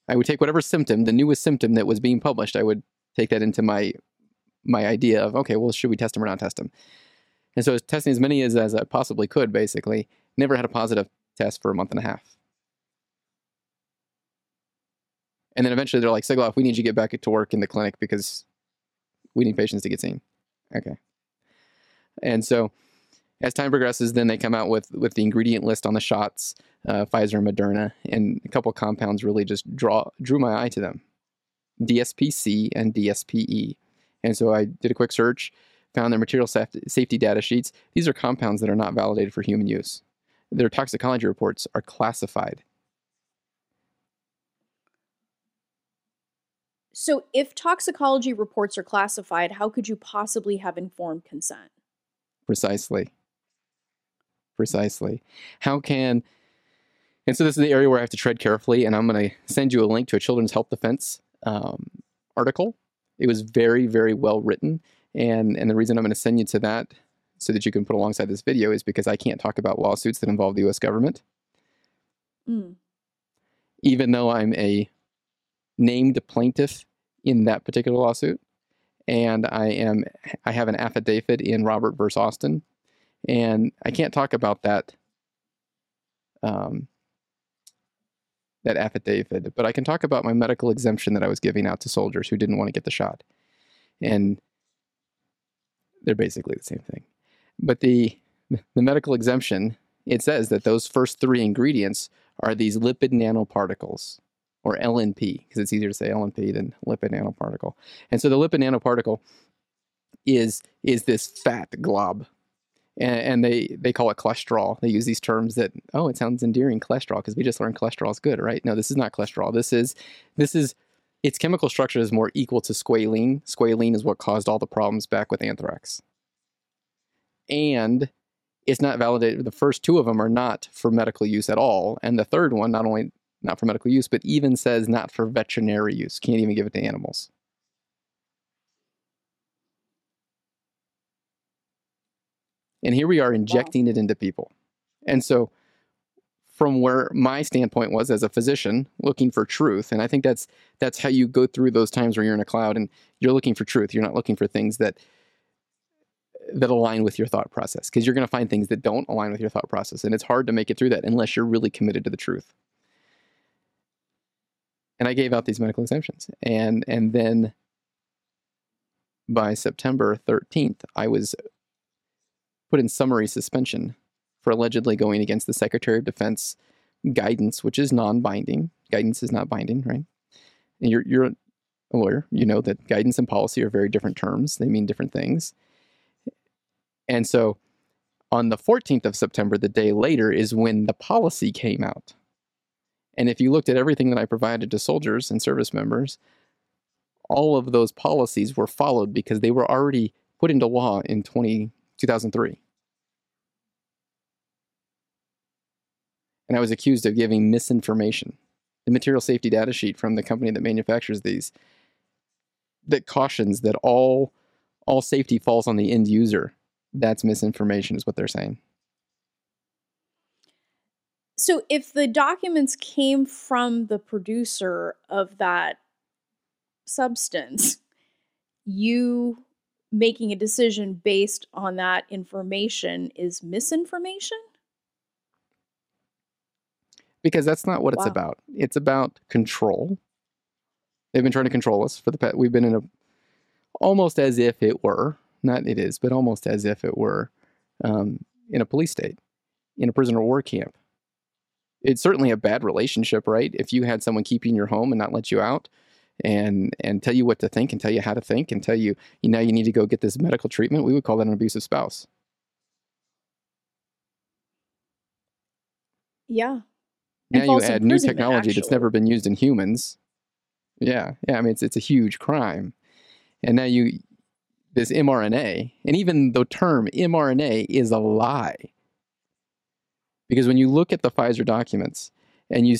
I would take whatever symptom, the newest symptom that was being published, I would take that into my my idea of okay, well, should we test them or not test them? And so I was testing as many as, as I possibly could, basically. Never had a positive test for a month and a half. And then eventually they're like, Sigoloff, we need you to get back to work in the clinic because we need patients to get seen. Okay. And so as time progresses, then they come out with with the ingredient list on the shots, uh, Pfizer and Moderna, and a couple compounds really just draw drew my eye to them, DSPC and DSPE, and so I did a quick search, found their material safety data sheets. These are compounds that are not validated for human use. Their toxicology reports are classified. So, if toxicology reports are classified, how could you possibly have informed consent? Precisely precisely. How can and so this is the area where I have to tread carefully, and I'm going to send you a link to a Children's Health Defense um, article. It was very, very well written, and and the reason I'm going to send you to that so that you can put alongside this video is because I can't talk about lawsuits that involve the U.S. government, mm. even though I'm a named plaintiff in that particular lawsuit, and I am I have an affidavit in Robert versus Austin and I can't talk about that um, that affidavit, but I can talk about my medical exemption that I was giving out to soldiers who didn't want to get the shot, and they're basically the same thing. But the the medical exemption it says that those first three ingredients are these lipid nanoparticles or LNP because it's easier to say LNP than lipid nanoparticle. And so the lipid nanoparticle is is this fat glob and, they they call it cholesterol. They use these terms that oh, it sounds endearing, cholesterol, because we just learned cholesterol is good, right? No, this is not cholesterol. This is this is its chemical structure is more equal to squalene. Squalene is what caused all the problems back with anthrax, and it's not validated. The first two of them are not for medical use at all, and the third one not only not for medical use, but even says not for veterinary use. Can't even give it to animals. And here we are injecting wow. it into people. And so, from where my standpoint was as a physician looking for truth, and I think that's that's how you go through those times where you're in a cloud and you're looking for truth. You're not looking for things that that align with your thought process because you're going to find things that don't align with your thought process, and it's hard to make it through that unless you're really committed to the truth. And I gave out these medical exemptions, and and then by September 13th, I was put in summary suspension for allegedly going against the Secretary of Defense guidance, which is non-binding. Guidance is not binding, right? And you're you're a lawyer. You know that guidance and policy are very different terms. They mean different things. And so on the 14th of September, the day later, is when the policy came out. And if you looked at everything that I provided to soldiers and service members, all of those policies were followed because they were already put into law in 20, 2003. And I was accused of giving misinformation. The material safety data sheet from the company that manufactures these that cautions that all all safety falls on the end user. That's misinformation is what they're saying. So if the documents came from the producer of that substance, you making a decision based on that information is misinformation? Because that's not what it's about. It's about control. They've been trying to control us for the past. We've been in a almost as if it were not it is, but almost as if it were um, in a police state, in a prisoner of war camp. It's certainly a bad relationship, right? If you had someone keep you in your home and not let you out, and and tell you what to think and tell you how to think and tell you you know you need to go get this medical treatment, we would call that an abusive spouse. Yeah. now you add new technology that's never been used in humans. Yeah, yeah. I mean, it's it's a huge crime, and now you this mRNA, and even the term mRNA is a lie, because when you look at the Pfizer documents, and you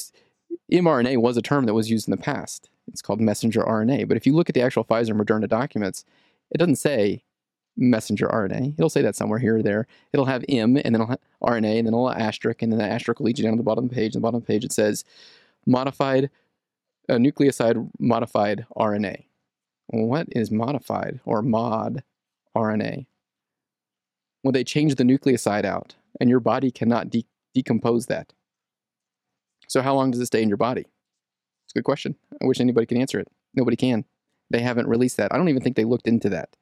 mRNA was a term that was used in the past. It's called messenger RNA, but if you look at the actual Pfizer Moderna documents, it doesn't say messenger RNA. It'll say that somewhere here or there. It'll have M and then it'll RNA and then it'll asterisk and then the asterisk will lead you down to the bottom of the page. And the bottom of the page it says modified uh, nucleoside modified RNA. What is modified or mod RNA? Well, they change the nucleoside out and your body cannot de- decompose that. So, how long does it stay in your body? It's a good question. I wish anybody could answer it. Nobody can. They haven't released that. I don't even think they looked into that.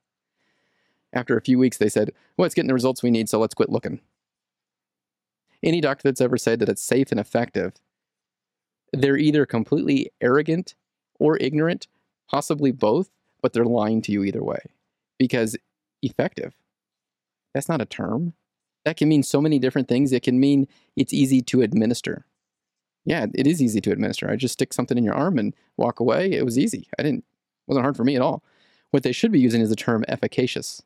After a few weeks, they said, well, it's getting the results we need, so let's quit looking. Any doctor that's ever said that it's safe and effective, they're either completely arrogant or ignorant, possibly both, but they're lying to you either way. Because effective, that's not a term. That can mean so many different things. It can mean it's easy to administer. Yeah, it is easy to administer. I just stick something in your arm and walk away. It was easy. I didn't wasn't hard for me at all. What they should be using is the term efficacious.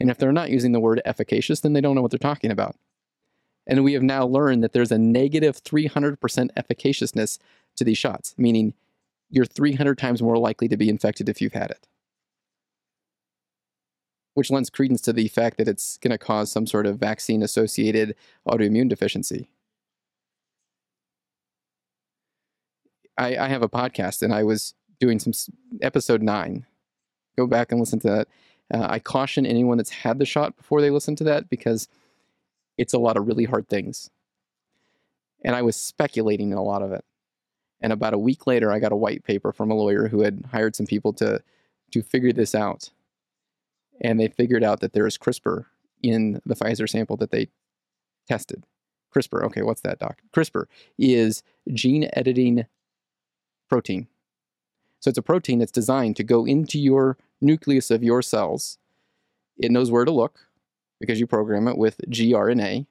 And if they're not using the word efficacious, then they don't know what they're talking about. And we have now learned that there's a negative 300% efficaciousness to these shots, meaning you're 300 times more likely to be infected if you've had it. Which lends credence to the fact that it's going to cause some sort of vaccine associated autoimmune deficiency. I, I have a podcast and I was doing some episode nine. Go back and listen to that. Uh, I caution anyone that's had the shot before they listen to that because it's a lot of really hard things. And I was speculating in a lot of it. And about a week later, I got a white paper from a lawyer who had hired some people to to figure this out. And they figured out that there is CRISPR in the Pfizer sample that they tested. CRISPR, okay, what's that, doc? CRISPR is gene editing protein. So it's a protein that's designed to go into your nucleus of your cells. It knows where to look because you program it with gRNA,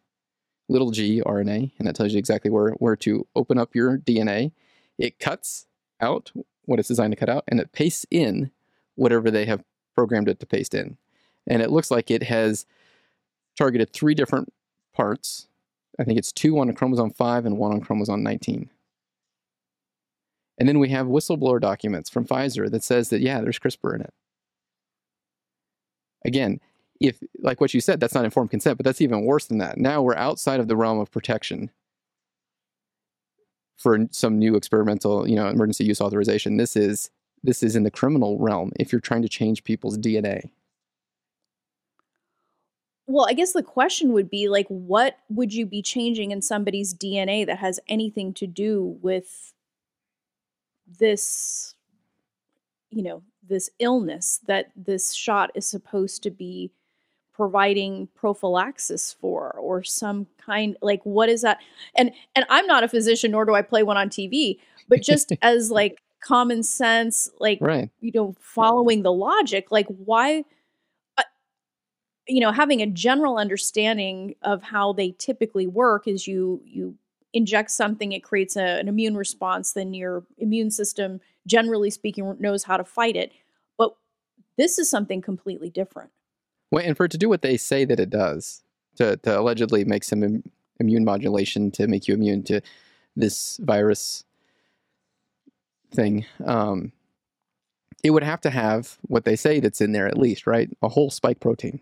little g RNA, and that tells you exactly where, where to open up your DNA. It cuts out what it's designed to cut out and it pastes in whatever they have programmed it to paste in. And it looks like it has targeted three different parts. I think it's two on chromosome 5 and one on chromosome 19. And then we have whistleblower documents from Pfizer that says that, yeah, there's CRISPR in it. Again, if, like what you said, that's not informed consent, but that's even worse than that. Now we're outside of the realm of protection for some new experimental, you know, emergency use authorization. This is this is in the criminal realm if you're trying to change people's DNA. Well, I guess the question would be like, what would you be changing in somebody's DNA that has anything to do with this, you know, this illness that this shot is supposed to be providing prophylaxis for or some kind like what is that and and i'm not a physician nor do i play one on tv but just [LAUGHS] as like common sense like Right. you know following the logic like why uh, you know having a general understanding of how they typically work is you you inject something, it creates a, an immune response, then your immune system, generally speaking, knows how to fight it. But this is something completely different. Well, and for it to do what they say that it does, to, to allegedly make some Im- immune modulation to make you immune to this virus thing, um, it would have to have what they say that's in there at least, right? A whole spike protein.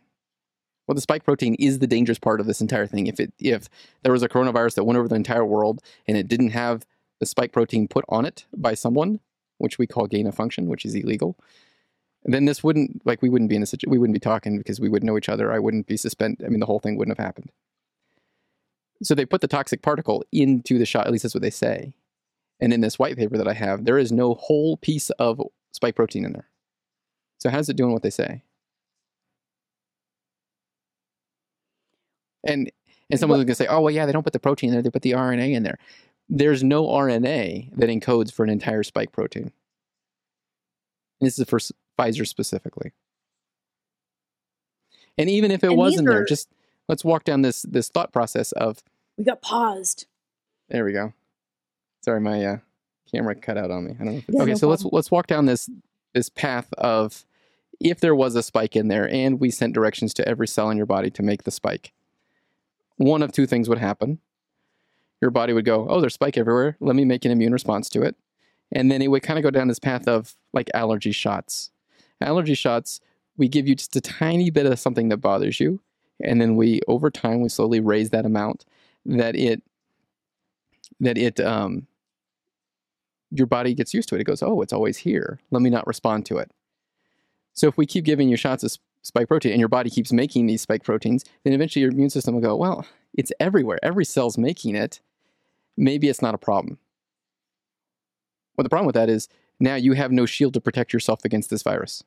Well, the spike protein is the dangerous part of this entire thing. If it if there was a coronavirus that went over the entire world and it didn't have the spike protein put on it by someone, which we call gain of function, which is illegal, then this wouldn't like we wouldn't be in a situation we wouldn't be talking because we wouldn't know each other. I wouldn't be suspended. I mean, the whole thing wouldn't have happened. So they put the toxic particle into the shot. At least that's what they say. And in this white paper that I have, there is no whole piece of spike protein in there. So how's it doing what they say? And and someone's going to say, "Oh well, yeah, they don't put the protein in there; they put the RNA in there." There's no RNA that encodes for an entire spike protein. And this is the s- Pfizer specifically. And even if it And was these in there, just let's walk down this this thought process of We got paused. there we go. Sorry, my uh, camera cut out on me. I don't know. If Yeah, okay, no so let's let's walk down this this path of if there was a spike in there and we sent directions to every cell in your body to make the spike. One of two things would happen. Your body would go, "Oh, there's spike everywhere. Let me make an immune response to it." And then it would kind of go down this path of like allergy shots. Allergy shots, we give you just a tiny bit of something that bothers you, and then we over time we slowly raise that amount that it that it um your body gets used to it. It goes, oh, it's always here. Let me not respond to it. So if we keep giving you shots of spike protein and your body keeps making these spike proteins, then eventually your immune system will go, well, it's everywhere. Every cell's making it. Maybe it's not a problem. Well, the problem with that is now you have no shield to protect yourself against this virus.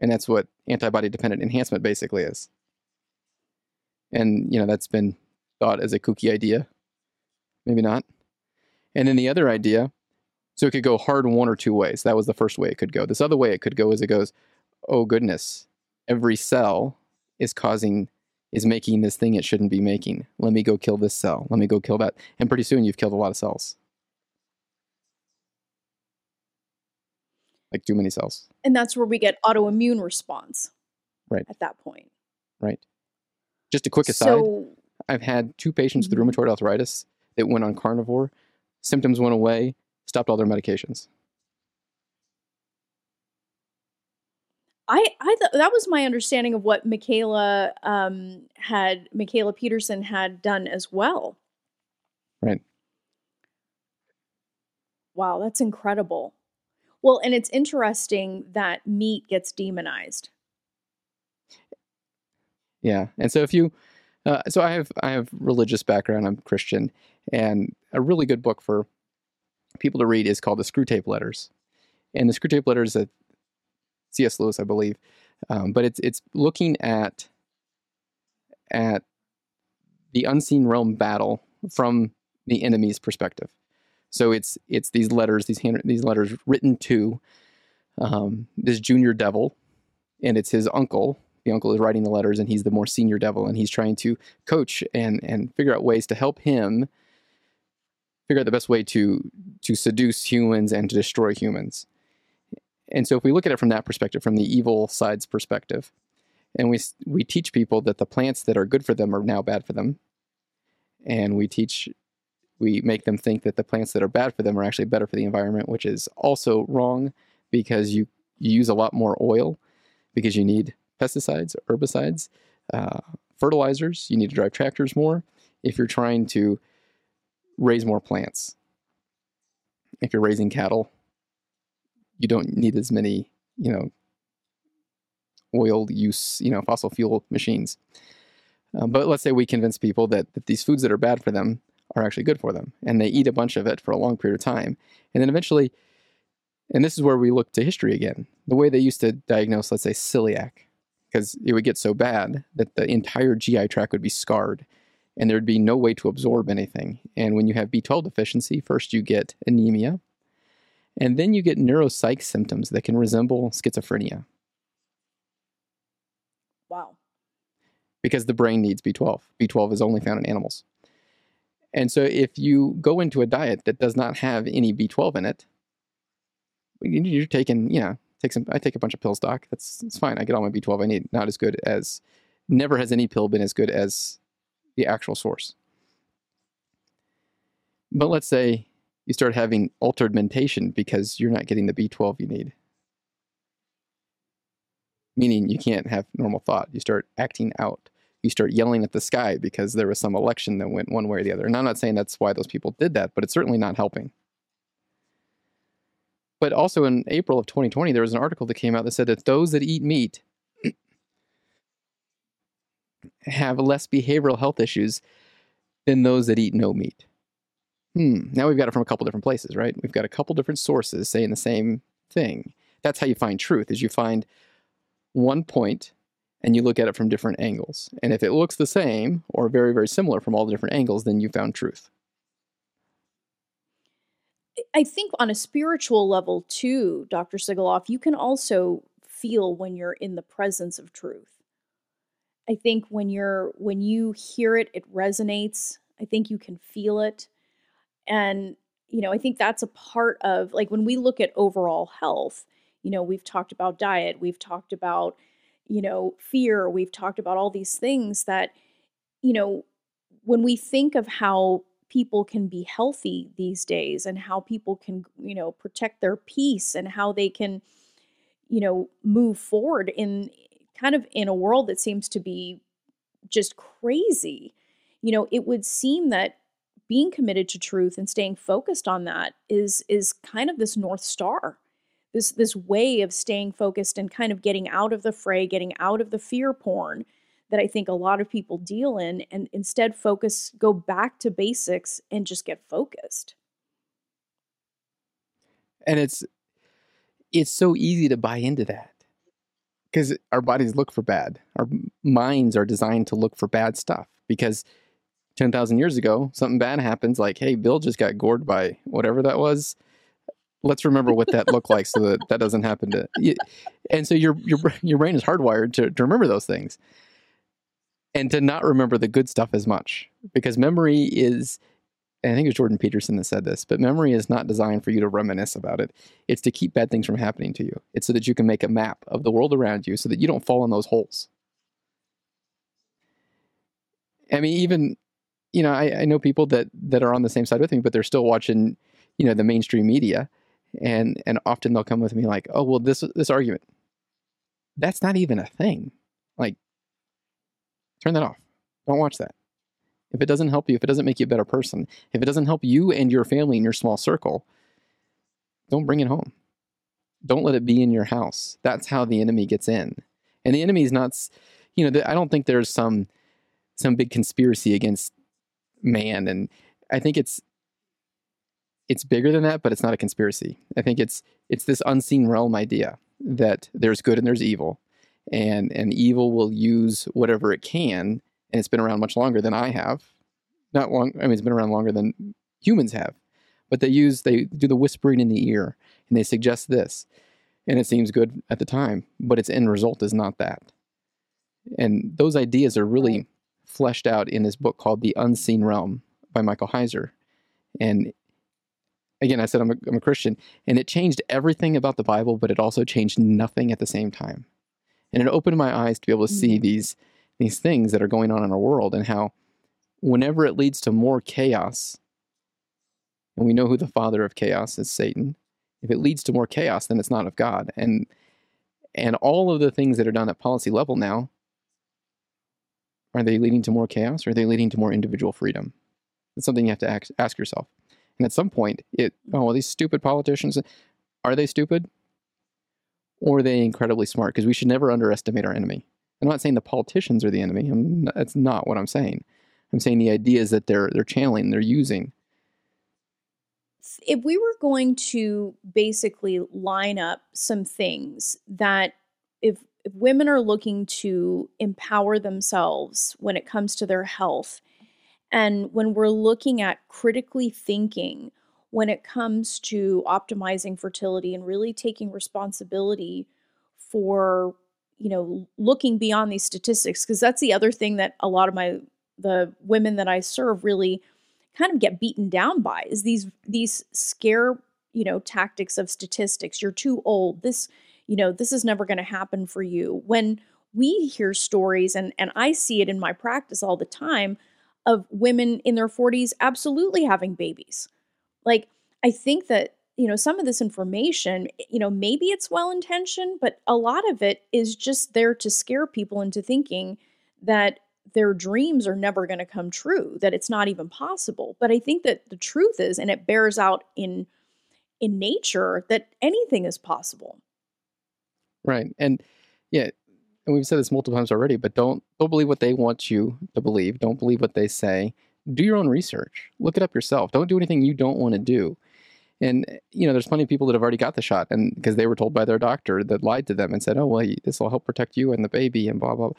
And that's what antibody dependent enhancement basically is. And, you know, that's been thought as a kooky idea. Maybe not. And then the other idea, so it could go hard one or two ways. That was the first way it could go. This other way it could go is it goes, oh goodness, every cell is causing, is making this thing it shouldn't be making. Let me go kill this cell. Let me go kill that. And pretty soon you've killed a lot of cells. Like too many cells. And that's where we get autoimmune response. Right. At that point. Right. Just a quick aside. So I've had two patients with Mhm. rheumatoid arthritis that went on carnivore. Symptoms went away, stopped all their medications. I, I th- that was my understanding of what Mikhaila um, had Mikhaila Peterson had done as well. Right. Wow, that's incredible. Well, and it's interesting that meat gets demonized. Yeah, and so if you, uh, so I have I have religious background. I'm Christian, and a really good book for people to read is called the Screwtape Letters, and the Screwtape Letters at C.S. Lewis, I believe, um, but it's it's looking at at the unseen realm battle from the enemy's perspective. So it's it's these letters, these hand, these letters written to um, this junior devil, and it's his uncle. The uncle is writing the letters, and he's the more senior devil, and he's trying to coach and and figure out ways to help him figure out the best way to to seduce humans and to destroy humans. And so, if we look at it from that perspective, from the evil side's perspective, and we we teach people that the plants that are good for them are now bad for them, and we teach we make them think that the plants that are bad for them are actually better for the environment, which is also wrong because you, you use a lot more oil because you need pesticides, herbicides, uh, fertilizers. You need to drive tractors more if you're trying to raise more plants. If you're raising cattle, you don't need as many, you know, oil use, you know, fossil fuel machines. Uh, but let's say we convince people that, that these foods that are bad for them are actually good for them, and they eat a bunch of it for a long period of time, and then eventually, and this is where we look to history again. The way they used to diagnose, let's say, celiac, because it would get so bad that the entire GI tract would be scarred, and there'd be no way to absorb anything. And when you have B12 deficiency, first you get anemia, and then you get neuropsych symptoms that can resemble schizophrenia Wow. because the brain needs B12. B12 is only found in animals. And so if you go into a diet that does not have any B12 in it, you're taking, you know, take some, I take a bunch of pills, doc. That's, that's fine. I get all my B12 I need. Not as good as, never has any pill been as good as the actual source. But let's say you start having altered mentation because you're not getting the B12 you need. Meaning you can't have normal thought. You start acting out. You start yelling at the sky because there was some election that went one way or the other. And I'm not saying that's why those people did that, but it's certainly not helping. But also in April of 2020, there was an article that came out that said that those that eat meat [CLEARS THROAT] have less behavioral health issues than those that eat no meat. Hmm. Now we've got it from a couple different places, right? We've got a couple different sources saying the same thing. That's how you find truth, is you find one point and you look at it from different angles. And if it looks the same or very, very similar from all the different angles, then you found truth. I think on a spiritual level too, Dr. Sigoloff, you can also feel when you're in the presence of truth. I think when you're when you hear it, it resonates. I think you can feel it. And, you know, I think that's a part of like when we look at overall health, you know, we've talked about diet, we've talked about, you know, fear, we've talked about all these things that, you know, when we think of how people can be healthy these days and how people can, you know, protect their peace and how they can, you know, move forward in kind of in a world that seems to be just crazy. You know, it would seem that being committed to truth and staying focused on that is is kind of this north star this this way of staying focused and kind of getting out of the fray getting out of the fear porn that i think a lot of people deal in and instead focus go back to basics and just get focused and it's it's so easy to buy into that because our bodies look for bad our minds are designed to look for bad stuff because 10,000 years ago, something bad happens, like, hey, Bill just got gored by whatever that was. Let's remember what that looked like so that that doesn't happen to you. And so your, your, your brain is hardwired to, to remember those things and to not remember the good stuff as much because memory is, I think it was Jordan Peterson that said this, but memory is not designed for you to reminisce about it. It's to keep bad things from happening to you. It's so that you can make a map of the world around you so that you don't fall in those holes. I mean, even you know, I, I know people that that are on the same side with me, but they're still watching, you know, the mainstream media, and and often they'll come with me like, oh well, this this argument, that's not even a thing. Like, turn that off. Don't watch that. If it doesn't help you, if it doesn't make you a better person, if it doesn't help you and your family in your small circle, don't bring it home. Don't let it be in your house. That's how the enemy gets in. And the enemy is not, you know, I don't think there's some some big conspiracy against man and i think it's it's bigger than that but it's not a conspiracy. I think it's it's this unseen realm idea that there's good and there's evil and and evil will use whatever it can and it's been around much longer than i have. Not long i mean it's been around longer than humans have but they use they do the whispering in the ear and they suggest this and it seems good at the time but its end result is not that. And those ideas are really fleshed out in this book called The Unseen Realm by Michael Heiser. And again, I said I'm a, I'm a Christian, and it changed everything about the Bible, but it also changed nothing at the same time. And it opened my eyes to be able to see mm-hmm. these these things that are going on in our world and how whenever it leads to more chaos, and we know who the father of chaos is Satan, if it leads to more chaos, then it's not of God. And and all of the things that are done at policy level now are they leading to more chaos or are they leading to more individual freedom? It's something you have to ask yourself. And at some point, it, oh, well, these stupid politicians, are they stupid? Or are they incredibly smart? Because we should never underestimate our enemy. I'm not saying the politicians are the enemy. Not, that's not what I'm saying. I'm saying the ideas that they're they're channeling, they're using. If we were going to basically line up some things that if if women are looking to empower themselves when it comes to their health, and when we're looking at critically thinking when it comes to optimizing fertility and really taking responsibility for you know looking beyond these statistics because that's the other thing that a lot of my the women that I serve really kind of get beaten down by is these these scare you know tactics of statistics. You're too old. This you know this is never going to happen for you. When we hear stories and and I see it in my practice all the time of women in their 40s absolutely having babies like I think that you know some of this information you know maybe it's well intentioned but a lot of it is just there to scare people into thinking that their dreams are never going to come true that it's not even possible but i think that the truth is and it bears out in in nature that anything is possible Right. And yeah, and we've said this multiple times already, but don't don't believe what they want you to believe. Don't believe what they say. Do your own research. Look it up yourself. Don't do anything you don't want to do. And you know, there's plenty of people that have already got the shot, and because they were told by their doctor that lied to them and said, "Oh, well, this will help protect you and the baby," and blah blah. blah.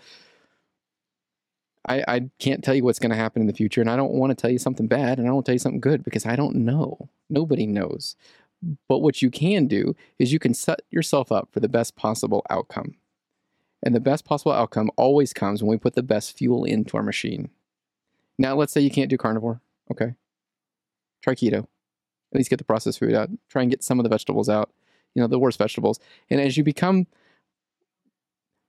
I, I can't tell you what's going to happen in the future, and I don't want to tell you something bad, and I don't want to tell you something good because I don't know. Nobody knows. But what you can do is you can set yourself up for the best possible outcome. And the best possible outcome always comes when we put the best fuel into our machine. Now, let's say you can't do carnivore. Okay. Try keto. At least get the processed food out. Try and get some of the vegetables out, you know, the worst vegetables. And as you become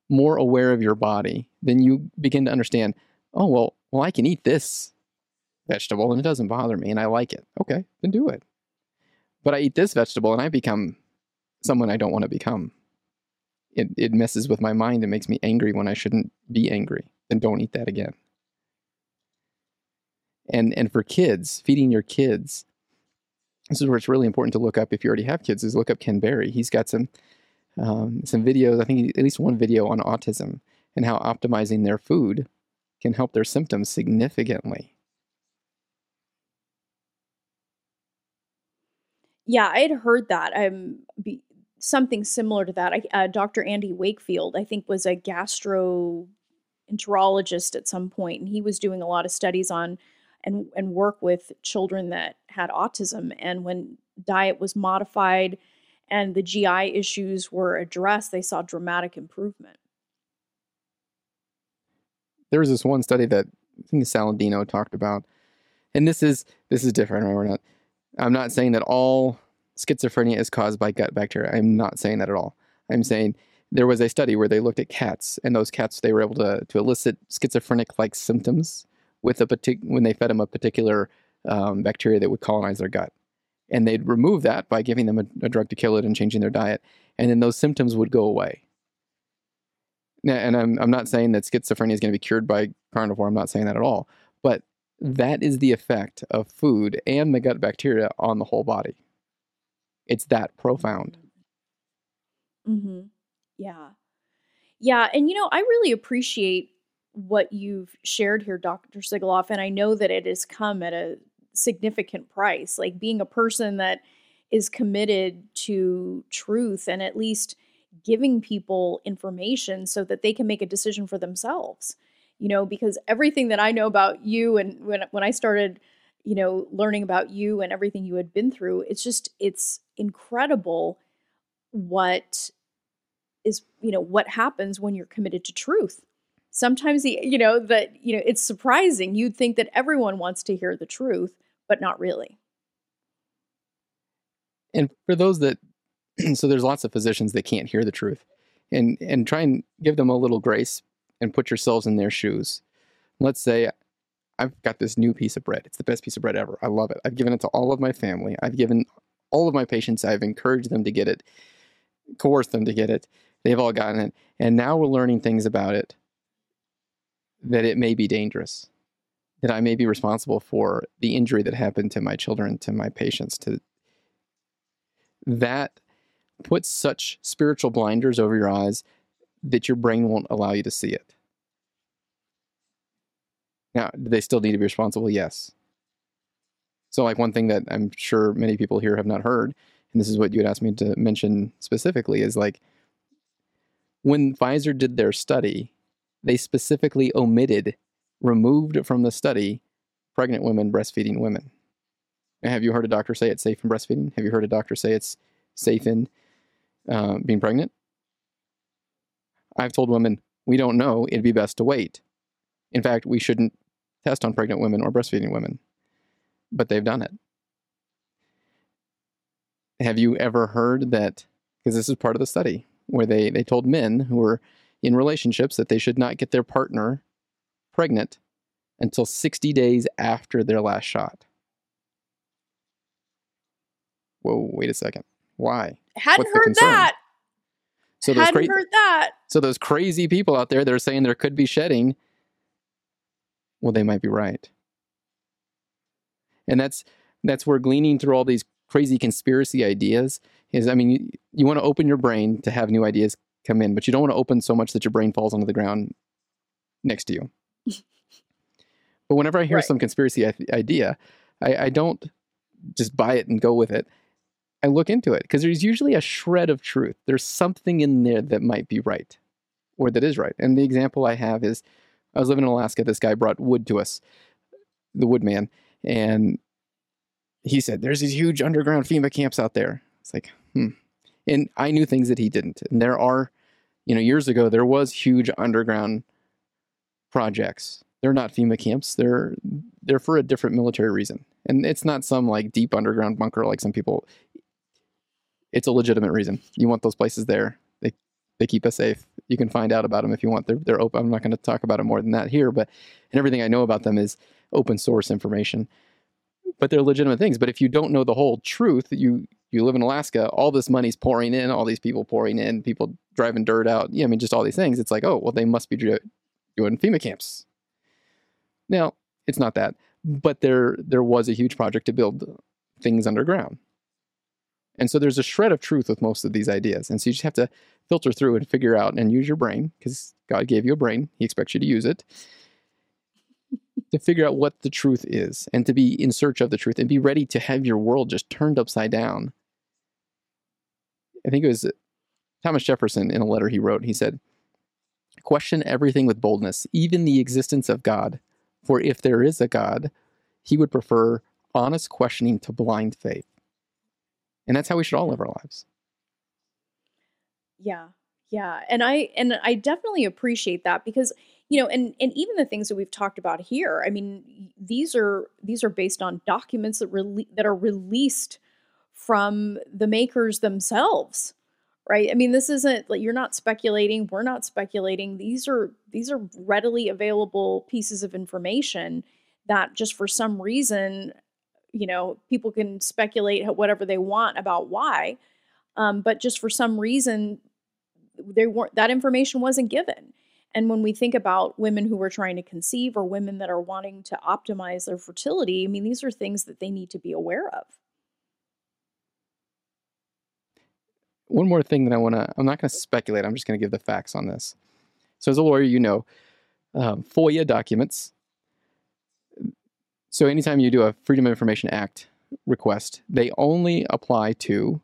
more aware of your body, then you begin to understand, oh, well, well, I can eat this vegetable and it doesn't bother me and I like it. Okay, then do it. But I eat this vegetable and I become someone I don't want to become. It, it messes with my mind and makes me angry when I shouldn't be angry. Then don't eat that again. And and for kids, feeding your kids, this is where it's really important to look up if you already have kids. Is look up Ken Berry. He's got some um, some videos. I think at least one video on autism and how optimizing their food can help their symptoms significantly. Yeah, I had heard that. Um, be, something similar to that. I, uh, Dr. Andy Wakefield, I think, was a gastroenterologist at some point, and he was doing a lot of studies on and and work with children that had autism. And when diet was modified and the GI issues were addressed, they saw dramatic improvement. There was this one study that I think Saladino talked about, and this is this is different. Right? We're not I'm not saying that all schizophrenia is caused by gut bacteria. I'm not saying that at all. I'm saying there was a study where they looked at cats, and those cats they were able to to elicit schizophrenic-like symptoms with a partic- when they fed them a particular um, bacteria that would colonize their gut, and they'd remove that by giving them a, a drug to kill it and changing their diet, and then those symptoms would go away. Now, and I'm I'm not saying that schizophrenia is going to be cured by carnivore. I'm not saying that at all. But that is the effect of food and the gut bacteria on the whole body. It's that profound. Mm-hmm. Yeah. Yeah. And, you know, I really appreciate what you've shared here, Dr. Sigoloff. And I know that it has come at a significant price. Like being a person that is committed to truth and at least giving people information so that they can make a decision for themselves you know, because everything that I know about you and when when I started, you know, learning about you and everything you had been through, it's just it's incredible what is, you know, what happens when you're committed to truth. Sometimes the, you know, that, you know, it's surprising. You'd think that everyone wants to hear the truth, but not really. And for those that [CLEARS THROAT] so there's lots of physicians that can't hear the truth. And and try and give them a little grace and put yourselves in their shoes. Let's say I've got this new piece of bread. It's the best piece of bread ever. I love it. I've given it to all of my family. I've given all of my patients, I've encouraged them to get it, coerced them to get it. They've all gotten it. And now we're learning things about it that it may be dangerous, that I may be responsible for the injury that happened to my children, to my patients, to that puts such spiritual blinders over your eyes that your brain won't allow you to see it. Now, do they still need to be responsible? Yes. So, like one thing that I'm sure many people here have not heard, and this is what you had asked me to mention specifically, is like when Pfizer did their study, they specifically omitted, removed from the study, pregnant women breastfeeding women. Have you heard a doctor say it's safe in breastfeeding? Have you heard a doctor say it's safe in uh, being pregnant? I've told women, we don't know, it'd be best to wait. In fact, we shouldn't test on pregnant women or breastfeeding women. but they've done it. Have you ever heard that? Because this is part of the study where they, they told men who were in relationships that they should not get their partner pregnant until 60 days after their last shot. Whoa, wait a second. Why? Hadn't What's heard that. So those, Hadn't cra- heard that. so those crazy people out there that are saying there could be shedding, well, they might be right. And that's that's where gleaning through all these crazy conspiracy ideas is. I mean, you, you want to open your brain to have new ideas come in, but you don't want to open so much that your brain falls onto the ground next to you. [LAUGHS] but whenever I hear Right. some conspiracy idea, I, I don't just buy it and go with it. I look into it because there's usually a shred of truth. There's something in there that might be right or that is right. And the example I have is I was living in Alaska. This guy brought wood to us, the woodman, and he said, There's these huge underground FEMA camps out there. It's like, hmm. And I knew things that he didn't. And there are, you know, years ago, there was huge underground projects. They're not FEMA camps. They're they're for a different military reason. And it's not some like deep underground bunker like some people. It's a legitimate reason. You want those places there. They keep us safe. You can find out about them if you want. They're they're open. I'm not going to talk about it more than that here, but and everything I know about them is open source information. But they're legitimate things. But if you don't know the whole truth, you you live in Alaska, all this money's pouring in, all these people pouring in, people driving dirt out. Yeah, I mean, just all these things. It's like, oh, well, they must be doing FEMA camps. Now, it's not that, but there there was a huge project to build things underground. And so there's a shred of truth with most of these ideas. And so you just have to filter through and figure out and use your brain because God gave you a brain. He expects you to use it to figure out what the truth is and to be in search of the truth and be ready to have your world just turned upside down. I think it was Thomas Jefferson in a letter he wrote. He said, Question everything with boldness, even the existence of God. For if there is a God, he would prefer honest questioning to blind faith. And that's how we should all live our lives. Yeah. Yeah. And I and I definitely appreciate that because you know and and even the things that we've talked about here I mean these are these are based on documents that rele- that are released from the makers themselves right I mean this isn't like you're not speculating we're not speculating these are these are readily available pieces of information that just for some reason you know people can speculate whatever they want about why um, but just for some reason they weren't that information wasn't given and when we think about women who are trying to conceive or women that are wanting to optimize their fertility i mean these are things that they need to be aware of One more thing that I want to, I'm not going to speculate, I'm just going to give the facts on this. So, as a lawyer, you know, um, FOIA documents. So, anytime you do a Freedom of Information Act request, they only apply to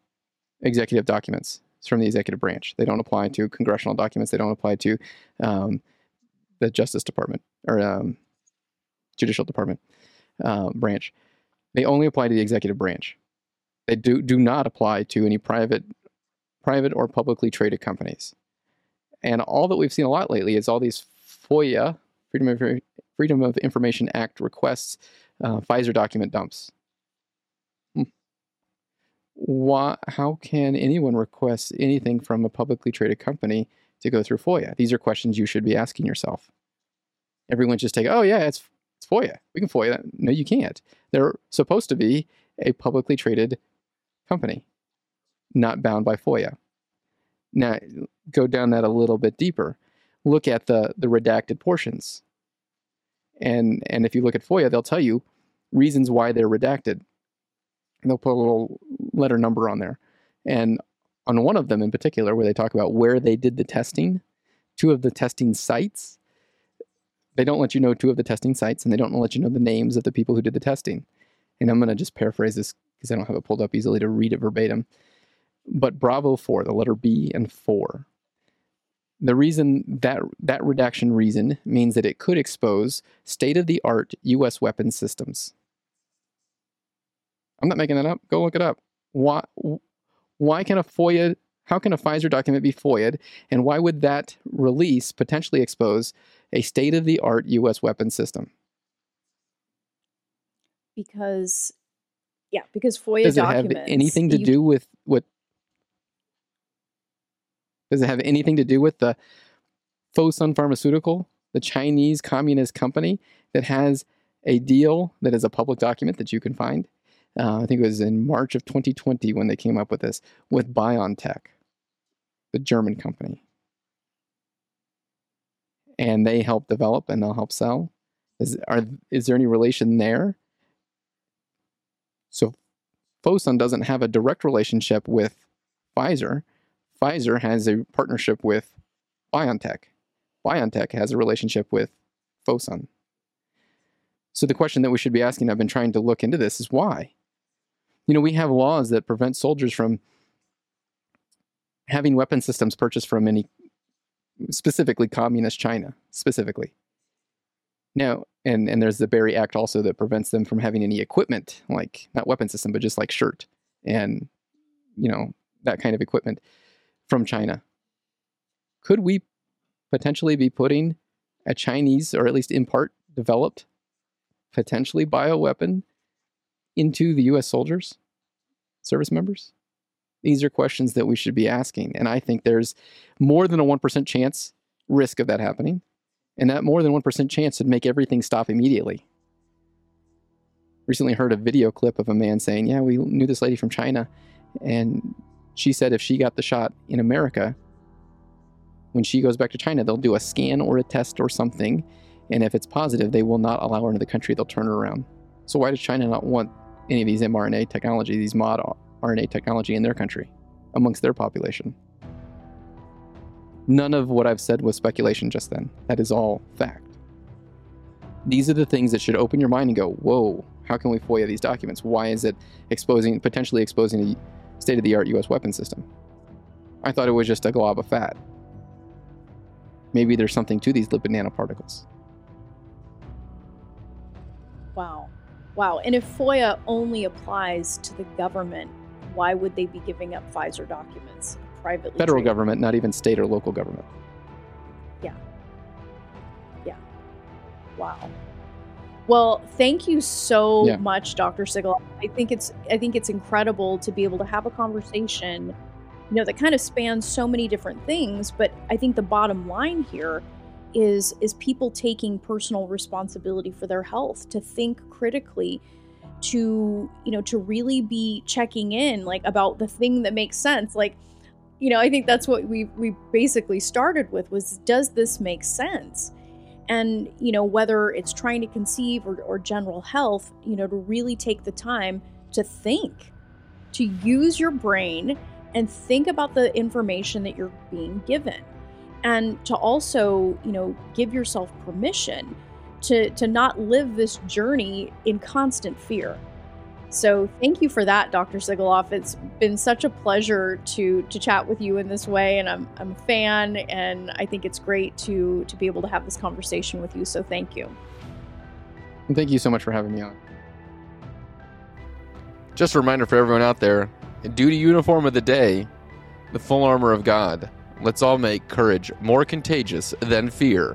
executive documents from the executive branch. They don't apply to congressional documents. They don't apply to um, the Justice Department or um, Judicial Department uh, branch. They only apply to the executive branch. They do do not apply to any private private or publicly traded companies. And all that we've seen a lot lately is all these FOIA, Freedom of, Freedom of Information Act requests, uh, Pfizer document dumps. Why, how can anyone request anything from a publicly traded company to go through FOIA? These are questions you should be asking yourself. Everyone just take, oh yeah, it's, it's FOIA. We can FOIA that. No, you can't. They're supposed to be a publicly traded company not bound by FOIA. Now, go down that a little bit deeper. Look at the the redacted portions. And and if you look at FOIA, they'll tell you reasons why they're redacted. And they'll put a little letter number on there. And on one of them in particular, where they talk about where they did the testing, two of the testing sites, they don't let you know two of the testing sites, and they don't let you know the names of the people who did the testing. And I'm going to just paraphrase this because I don't have it pulled up easily to read it verbatim but Bravo 4, the letter B and 4. The reason that that redaction reason means that it could expose state of the art US weapons systems. I'm not making that up. Go look it up. Why why can a FOIA how can a Pfizer document be FOIA'd and why would that release potentially expose a state of the art US weapons system? because yeah, because FOIA Does it have anything to you- do with what? Does it have anything to do with the Fosun Pharmaceutical, the Chinese communist company that has a deal that is a public document that you can find? Uh, I think it was in March of 2020 when they came up with this with BioNTech, the German company. And they help develop and they'll help sell. Is, are, is there any relation there? So Fosun doesn't have a direct relationship with Pfizer. Pfizer has a partnership with BioNTech. BioNTech has a relationship with Fosun. So the question that we should be asking, I've been trying to look into this, is why? You know, we have laws that prevent soldiers from having weapon systems purchased from any, specifically communist China, specifically. Now, and, and there's the Berry Act also that prevents them from having any equipment, like not weapon system, but just like shirt and, you know, that kind of equipment from China. Could we potentially be putting a Chinese, or at least in part developed, potentially bioweapon into the US soldiers, service members? These are questions that we should be asking. And I think there's more than a 1% chance risk of that happening. And that more than 1% chance would make everything stop immediately. Recently heard a video clip of a man saying, Yeah, we knew this lady from China. And she said if she got the shot in America, when she goes back to China, they'll do a scan or a test or something. And if it's positive, they will not allow her into the country. They'll turn her around. So why does China not want any of these mRNA technology, these mod RNA technology in their country, amongst their population? None of what I've said was speculation just then. That is all fact. These are the things that should open your mind and go, whoa, how can we FOIA these documents? Why is it exposing, potentially exposing a state of the art US weapon system? I thought it was just a glob of fat. Maybe there's something to these lipid nanoparticles. Wow. Wow. And if FOIA only applies to the government, why would they be giving up Pfizer documents? Privately Federal government, not even state or local government. Yeah. Yeah. Wow. Well, thank you so Yeah. much, Dr. Sigel. I think it's I think it's incredible to be able to have a conversation, you know, that kind of spans so many different things. But I think the bottom line here is is people taking personal responsibility for their health, to think critically, to you know, to really be checking in like about the thing that makes sense. Like, you know, I think that's what we we basically started with was does this make sense? and you know whether it's trying to conceive or, or general health you know to really take the time to think to use your brain and think about the information that you're being given and to also you know give yourself permission to to not live this journey in constant fear so thank you for that dr Sigoloff. it's been such a pleasure to to chat with you in this way and i'm i'm a fan and i think it's great to to be able to have this conversation with you so thank you And thank you so much for having me on. Just a reminder for everyone out there duty uniform of the day, the full armor of God. Let's all make courage more contagious than fear.